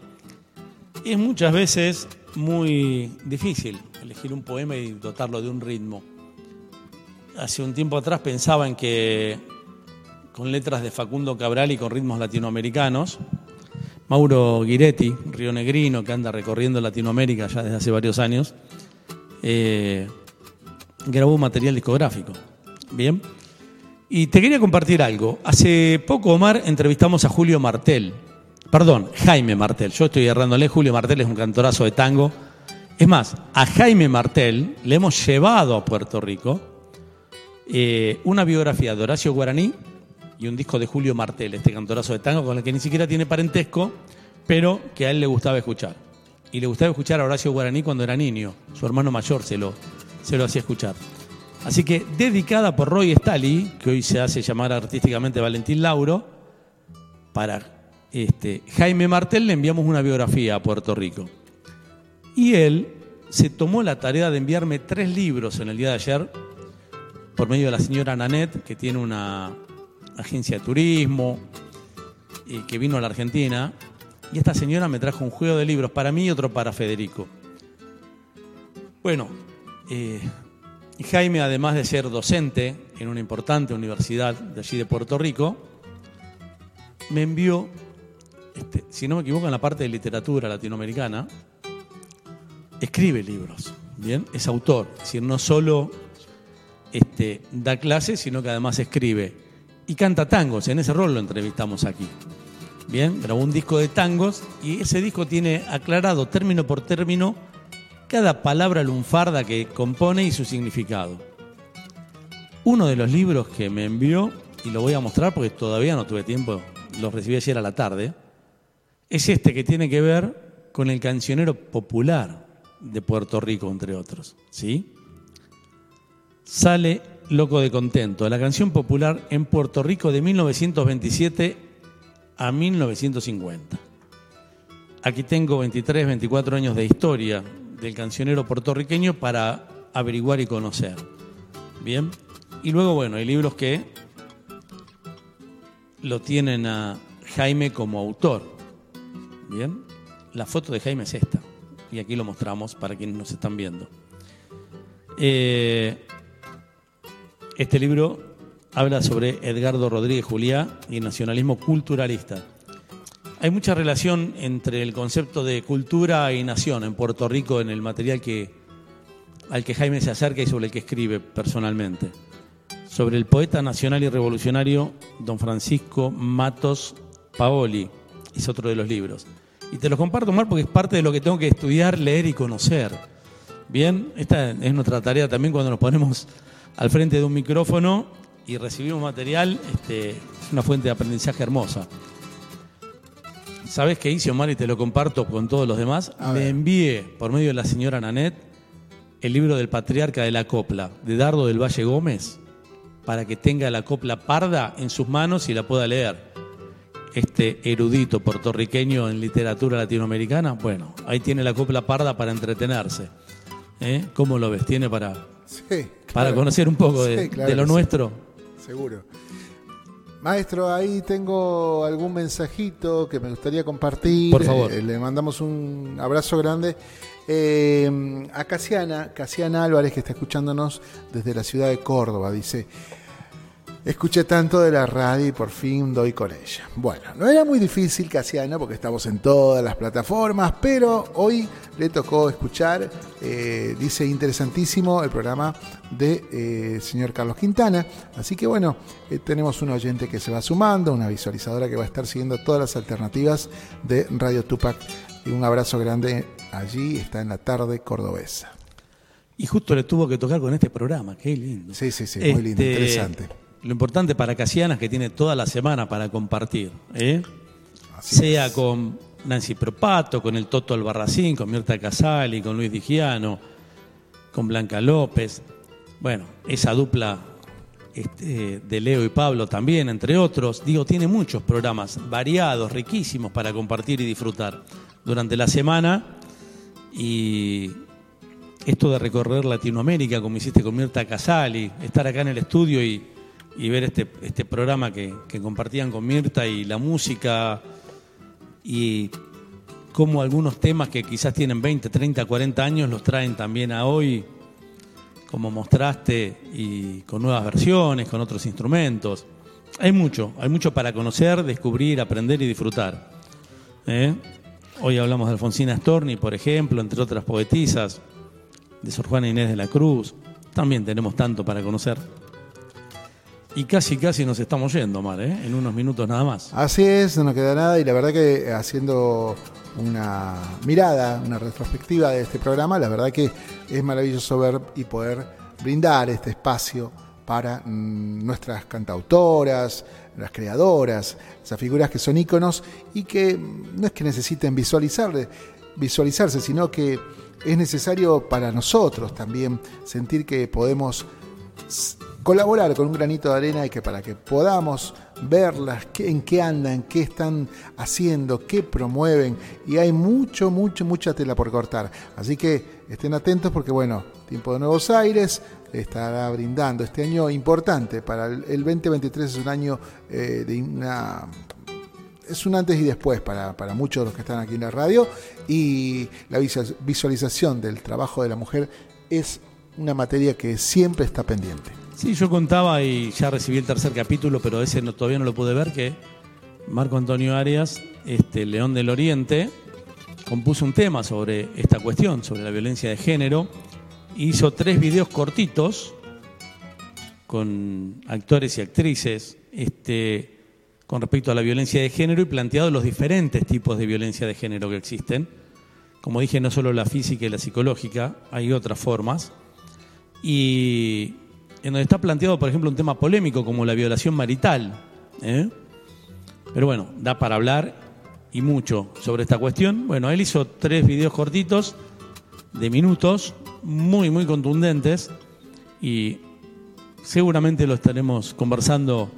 Es muchas veces muy difícil elegir un poema y dotarlo de un ritmo. Hace un tiempo atrás pensaba en que con letras de Facundo Cabral y con ritmos latinoamericanos, Mauro Giretti, rionegrino que anda recorriendo Latinoamérica ya desde hace varios años, eh, grabó material discográfico. Bien. Y te quería compartir algo. Hace poco, Omar, entrevistamos a Julio Martel. Perdón, Jaime Martel. Yo estoy errándole. Julio Martel es un cantorazo de tango. Es más, a Jaime Martel le hemos llevado a Puerto Rico eh, una biografía de Horacio Guaraní y un disco de Julio Martel, este cantorazo de tango con el que ni siquiera tiene parentesco, pero que a él le gustaba escuchar. Y le gustaba escuchar a Horacio Guaraní cuando era niño. Su hermano mayor se lo, se lo hacía escuchar. Así que dedicada por Roy Stali, que hoy se hace llamar artísticamente Valentín Lauro, para este, Jaime Martel le enviamos una biografía a Puerto Rico. Y él se tomó la tarea de enviarme tres libros en el día de ayer por medio de la señora Nanette, que tiene una agencia de turismo eh, que vino a la Argentina y esta señora me trajo un juego de libros para mí y otro para Federico. Bueno, eh, Jaime, además de ser docente en una importante universidad de allí de Puerto Rico, me envió, este, si no me equivoco, en la parte de literatura latinoamericana, escribe libros, ¿bien? Es autor, es decir, no solo este, da clases, sino que además escribe. Y canta tangos, en ese rol lo entrevistamos aquí. Bien, grabó un disco de tangos y ese disco tiene aclarado término por término cada palabra lunfarda que compone y su significado. Uno de los libros que me envió, y lo voy a mostrar porque todavía no tuve tiempo, lo recibí ayer a la tarde, es este que tiene que ver con el cancionero popular de Puerto Rico, entre otros. ¿Sí? Sale Loco de Contento, la canción popular en Puerto Rico de 1927 a 1950. Aquí tengo 23, 24 años de historia del cancionero puertorriqueño para averiguar y conocer. Bien. Y luego, bueno, hay libros que lo tienen a Jaime como autor. Bien. La foto de Jaime es esta. Y aquí lo mostramos para quienes nos están viendo. Eh, este libro habla sobre Edgardo Rodríguez Juliá y nacionalismo culturalista. Hay mucha relación entre el concepto de cultura y nación en Puerto Rico en el material que, al que Jaime se acerca y sobre el que escribe personalmente. Sobre el poeta nacional y revolucionario don Francisco Matos Paoli, es otro de los libros. Y te lo comparto, Mar, porque es parte de lo que tengo que estudiar, leer y conocer. Bien, esta es nuestra tarea también cuando nos ponemos al frente de un micrófono y recibimos material, este, es una fuente de aprendizaje hermosa. ¿Sabes qué hice, Omar? Y te lo comparto con todos los demás. Me envié, por medio de la señora Nanet, el libro del patriarca de la copla, de Dardo del Valle Gómez, para que tenga la copla parda en sus manos y la pueda leer. Este erudito puertorriqueño en literatura latinoamericana, bueno, ahí tiene la copla parda para entretenerse. ¿Eh? ¿Cómo lo ves? Tiene para, para conocer un poco de, Sí, claro de lo sí. nuestro. Seguro. Maestro, ahí tengo algún mensajito que me gustaría compartir. Por favor. Eh, le mandamos un abrazo grande. Eh, a Casiana, Casiana Álvarez, que está escuchándonos desde la ciudad de Córdoba, dice. Escuché tanto de la radio y por fin doy con ella. Bueno, no era muy difícil, Casiana, porque estamos en todas las plataformas, pero hoy le tocó escuchar, eh, dice interesantísimo, el programa de eh, señor Carlos Quintana. Así que bueno, eh, tenemos un oyente que se va sumando, una visualizadora que va a estar siguiendo todas las alternativas de Radio Tupac. Y un abrazo grande allí, está en la tarde cordobesa. Y justo le tuvo que tocar con este programa, qué lindo. Sí, sí, sí, muy lindo, Este, interesante. Lo importante para Casiana es que tiene toda la semana para compartir. ¿eh? sea con Nancy Propato, con el Toto Albarracín, con Mirta Casali, con Luis Digiano, con Blanca López. Bueno, esa dupla este, de Leo y Pablo también, entre otros. Digo, tiene muchos programas variados, riquísimos para compartir y disfrutar durante la semana. Y esto de recorrer Latinoamérica, como hiciste con Mirta Casali, estar acá en el estudio y, y ver este, este programa que, que compartían con Mirta y la música y cómo algunos temas que quizás tienen 20, 30, 40 años los traen también a hoy, como mostraste, y con nuevas versiones, con otros instrumentos. Hay mucho, hay mucho para conocer, descubrir, aprender y disfrutar. ¿eh? Hoy hablamos de Alfonsina Storni, por ejemplo, entre otras poetisas, de Sor Juana Inés de la Cruz. También tenemos tanto para conocer. Y casi, casi nos estamos yendo, Mar, ¿eh? en unos minutos nada más. Así es, no nos queda nada y la verdad que eh, haciendo una mirada, una retrospectiva de este programa, la verdad que es maravilloso ver y poder brindar este espacio para mm, nuestras cantautoras, las creadoras, esas figuras que son íconos y que mm, no es que necesiten visualizar, visualizarse, sino que es necesario para nosotros también sentir que podemos colaborar con un granito de arena y que para que podamos verlas, en qué andan, qué están haciendo, qué promueven. Y hay mucho, mucho, mucha tela por cortar. Así que estén atentos porque, bueno, Tiempo de Nuevos Aires estará brindando este año importante. Para el, el 2023 es un año eh, de una es un antes y después para, para muchos de los que están aquí en la radio y la visual- visualización del trabajo de la mujer es una materia que siempre está pendiente. Sí, yo contaba y ya recibí el tercer capítulo, pero ese todavía no lo pude ver, que Marco Antonio Arias, este León del Oriente, compuso un tema sobre esta cuestión, sobre la violencia de género. Hizo tres videos cortitos con actores y actrices este, con respecto a la violencia de género y planteado los diferentes tipos de violencia de género que existen. Como dije, no solo la física y la psicológica, hay otras formas. Y en donde está planteado, por ejemplo, un tema polémico como la violación marital. ¿eh? Pero bueno, da para hablar y mucho sobre esta cuestión. Bueno, él hizo tres videos cortitos de minutos, muy, muy contundentes, y seguramente lo estaremos conversando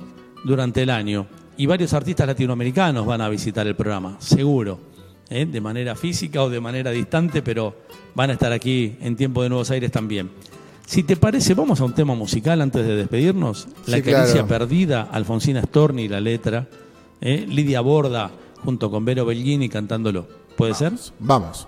durante el año. Y varios artistas latinoamericanos van a visitar el programa, seguro, ¿eh? de manera física o de manera distante, pero van a estar aquí en Tiempo de Nuevos Aires también. Si te parece, vamos a un tema musical antes de despedirnos. La Sí, caricia claro. perdida, Alfonsina Storni, la letra. ¿eh? Lidia Borda junto con Vero Bellini cantándolo. ¿Puede ser? Vamos.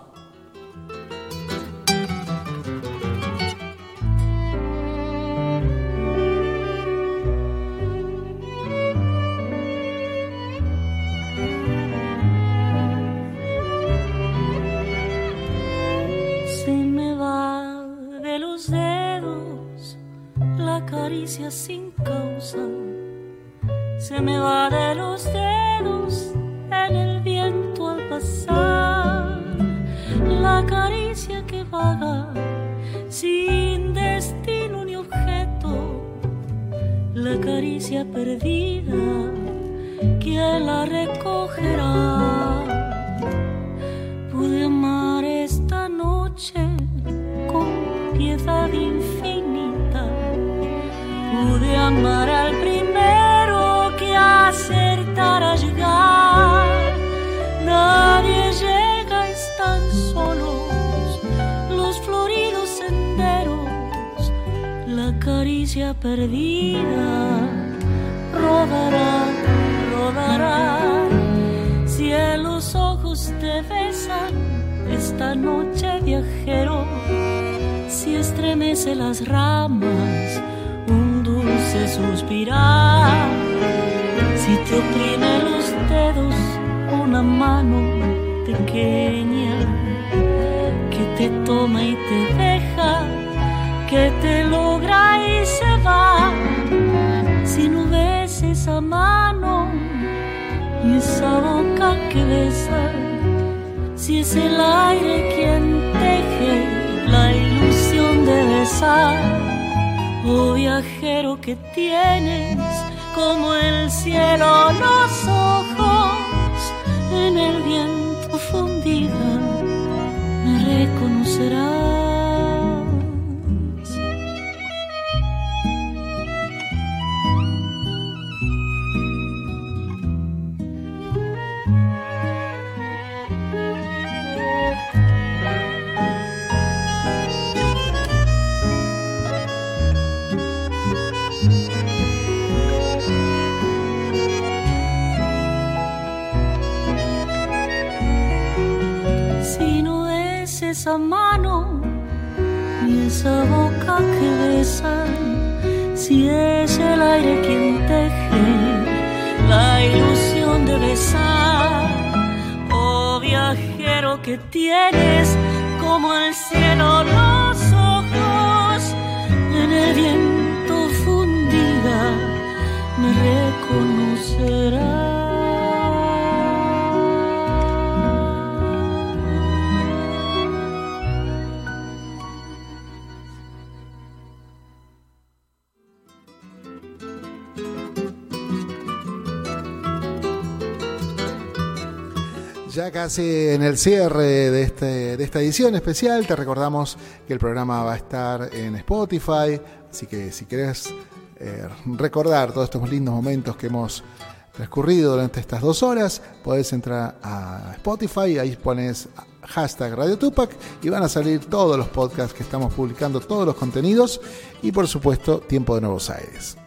Casi en el cierre de, este, de esta edición especial, te recordamos que el programa va a estar en Spotify, así que si querés eh, recordar todos estos lindos momentos que hemos transcurrido durante estas dos horas, podés entrar a Spotify, ahí pones hashtag Radio Tupac y van a salir todos los podcasts que estamos publicando, todos los contenidos y por supuesto Tiempo de Nuevos Aires.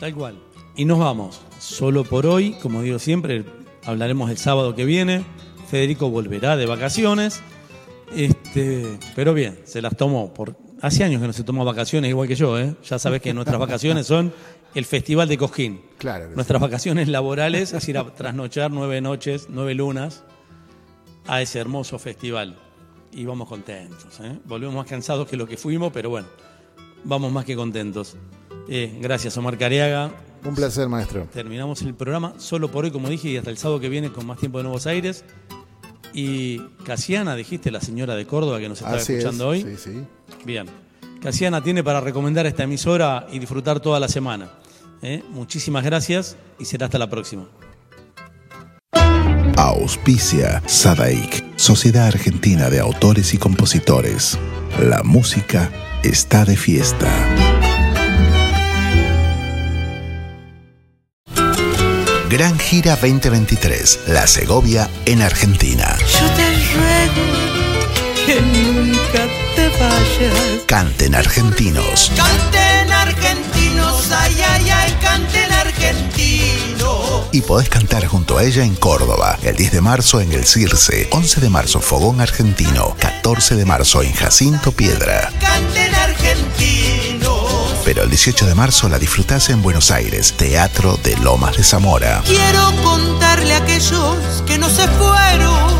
Tal cual. Y nos vamos. Solo por hoy, como digo siempre, hablaremos el sábado que viene. Federico volverá de vacaciones. Este, pero bien, se las tomó. Por, hace años que no se tomó vacaciones igual que yo, ¿eh? Ya sabes que nuestras vacaciones son el Festival de Cosquín. Claro. Nuestras vacaciones laborales es ir a trasnochar nueve noches, nueve lunas a ese hermoso festival. Y vamos contentos. ¿eh? Volvemos más cansados que lo que fuimos, pero bueno, vamos más que contentos. Eh, gracias, Omar Cariaga. Un placer, maestro. Terminamos el programa solo por hoy, como dije, y hasta el sábado que viene con más tiempo de Nuevos Aires. Y Casiana, dijiste, la señora de Córdoba que nos está Así es, escuchando hoy. Sí, sí. Bien. Casiana tiene para recomendar esta emisora y disfrutar toda la semana. ¿eh? Muchísimas gracias y será hasta la próxima. Auspicia Sadaik, Sociedad Argentina de Autores y Compositores. La música está de fiesta. Gran Gira 2023, La Segovia en Argentina. Yo te ruego que nunca te vayas. Canten argentinos. Canten argentinos, ay, ay, ay, canten argentinos. Y podés cantar junto a ella en Córdoba, el 10 de marzo en el Circe, 11 de marzo Fogón Argentino, 14 de marzo en Jacinto Piedra. Canten. Pero el 18 de marzo la disfrutás en Buenos Aires, Teatro de Lomas de Zamora. Quiero contarle a aquellos que no se fueron,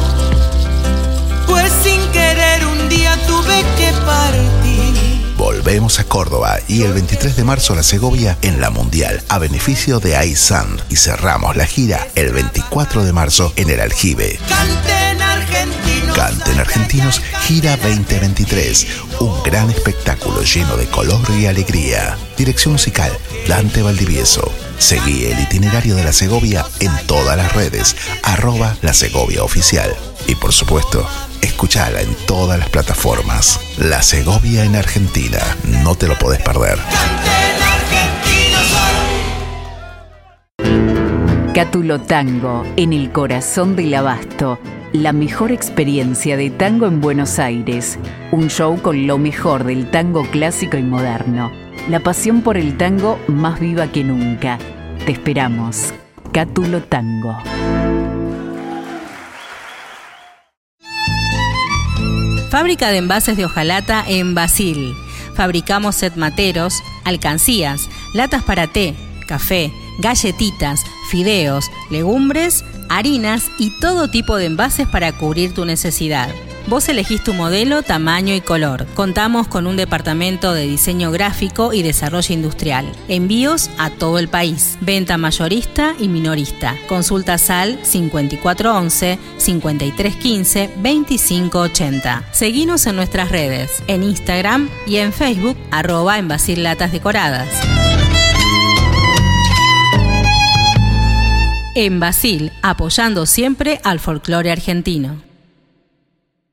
pues sin querer un día tuve que partir. Volvemos a Córdoba y el 23 de marzo la Segovia en la Mundial a beneficio de iSand y cerramos la gira el 24 de marzo en el Aljibe. Canten argentinos. Canten Argentinos Gira 2023, un gran espectáculo lleno de color y alegría. Dirección musical Dante Valdivieso. Seguí el itinerario de la Segovia en todas las redes, arroba la Segovia Oficial. Y por supuesto, escuchala en todas las plataformas. La Segovia en Argentina, no te lo podés perder. Cátulo Tango, en el corazón del abasto. La mejor experiencia de tango en Buenos Aires. Un show con lo mejor del tango clásico y moderno. La pasión por el tango más viva que nunca. Te esperamos. Cátulo Tango. Fábrica de envases de hojalata en Basil. Fabricamos set materos, alcancías, latas para té, café, galletitas, fideos, legumbres, harinas y todo tipo de envases para cubrir tu necesidad. Vos elegís tu modelo, tamaño y color. Contamos con un departamento de diseño gráfico y desarrollo industrial. Envíos a todo el país. Venta mayorista y minorista. Consulta SAL 5411 5315 2580. Seguinos en nuestras redes, en Instagram y en Facebook, arroba en Decoradas. En Basil, apoyando siempre al folclore argentino.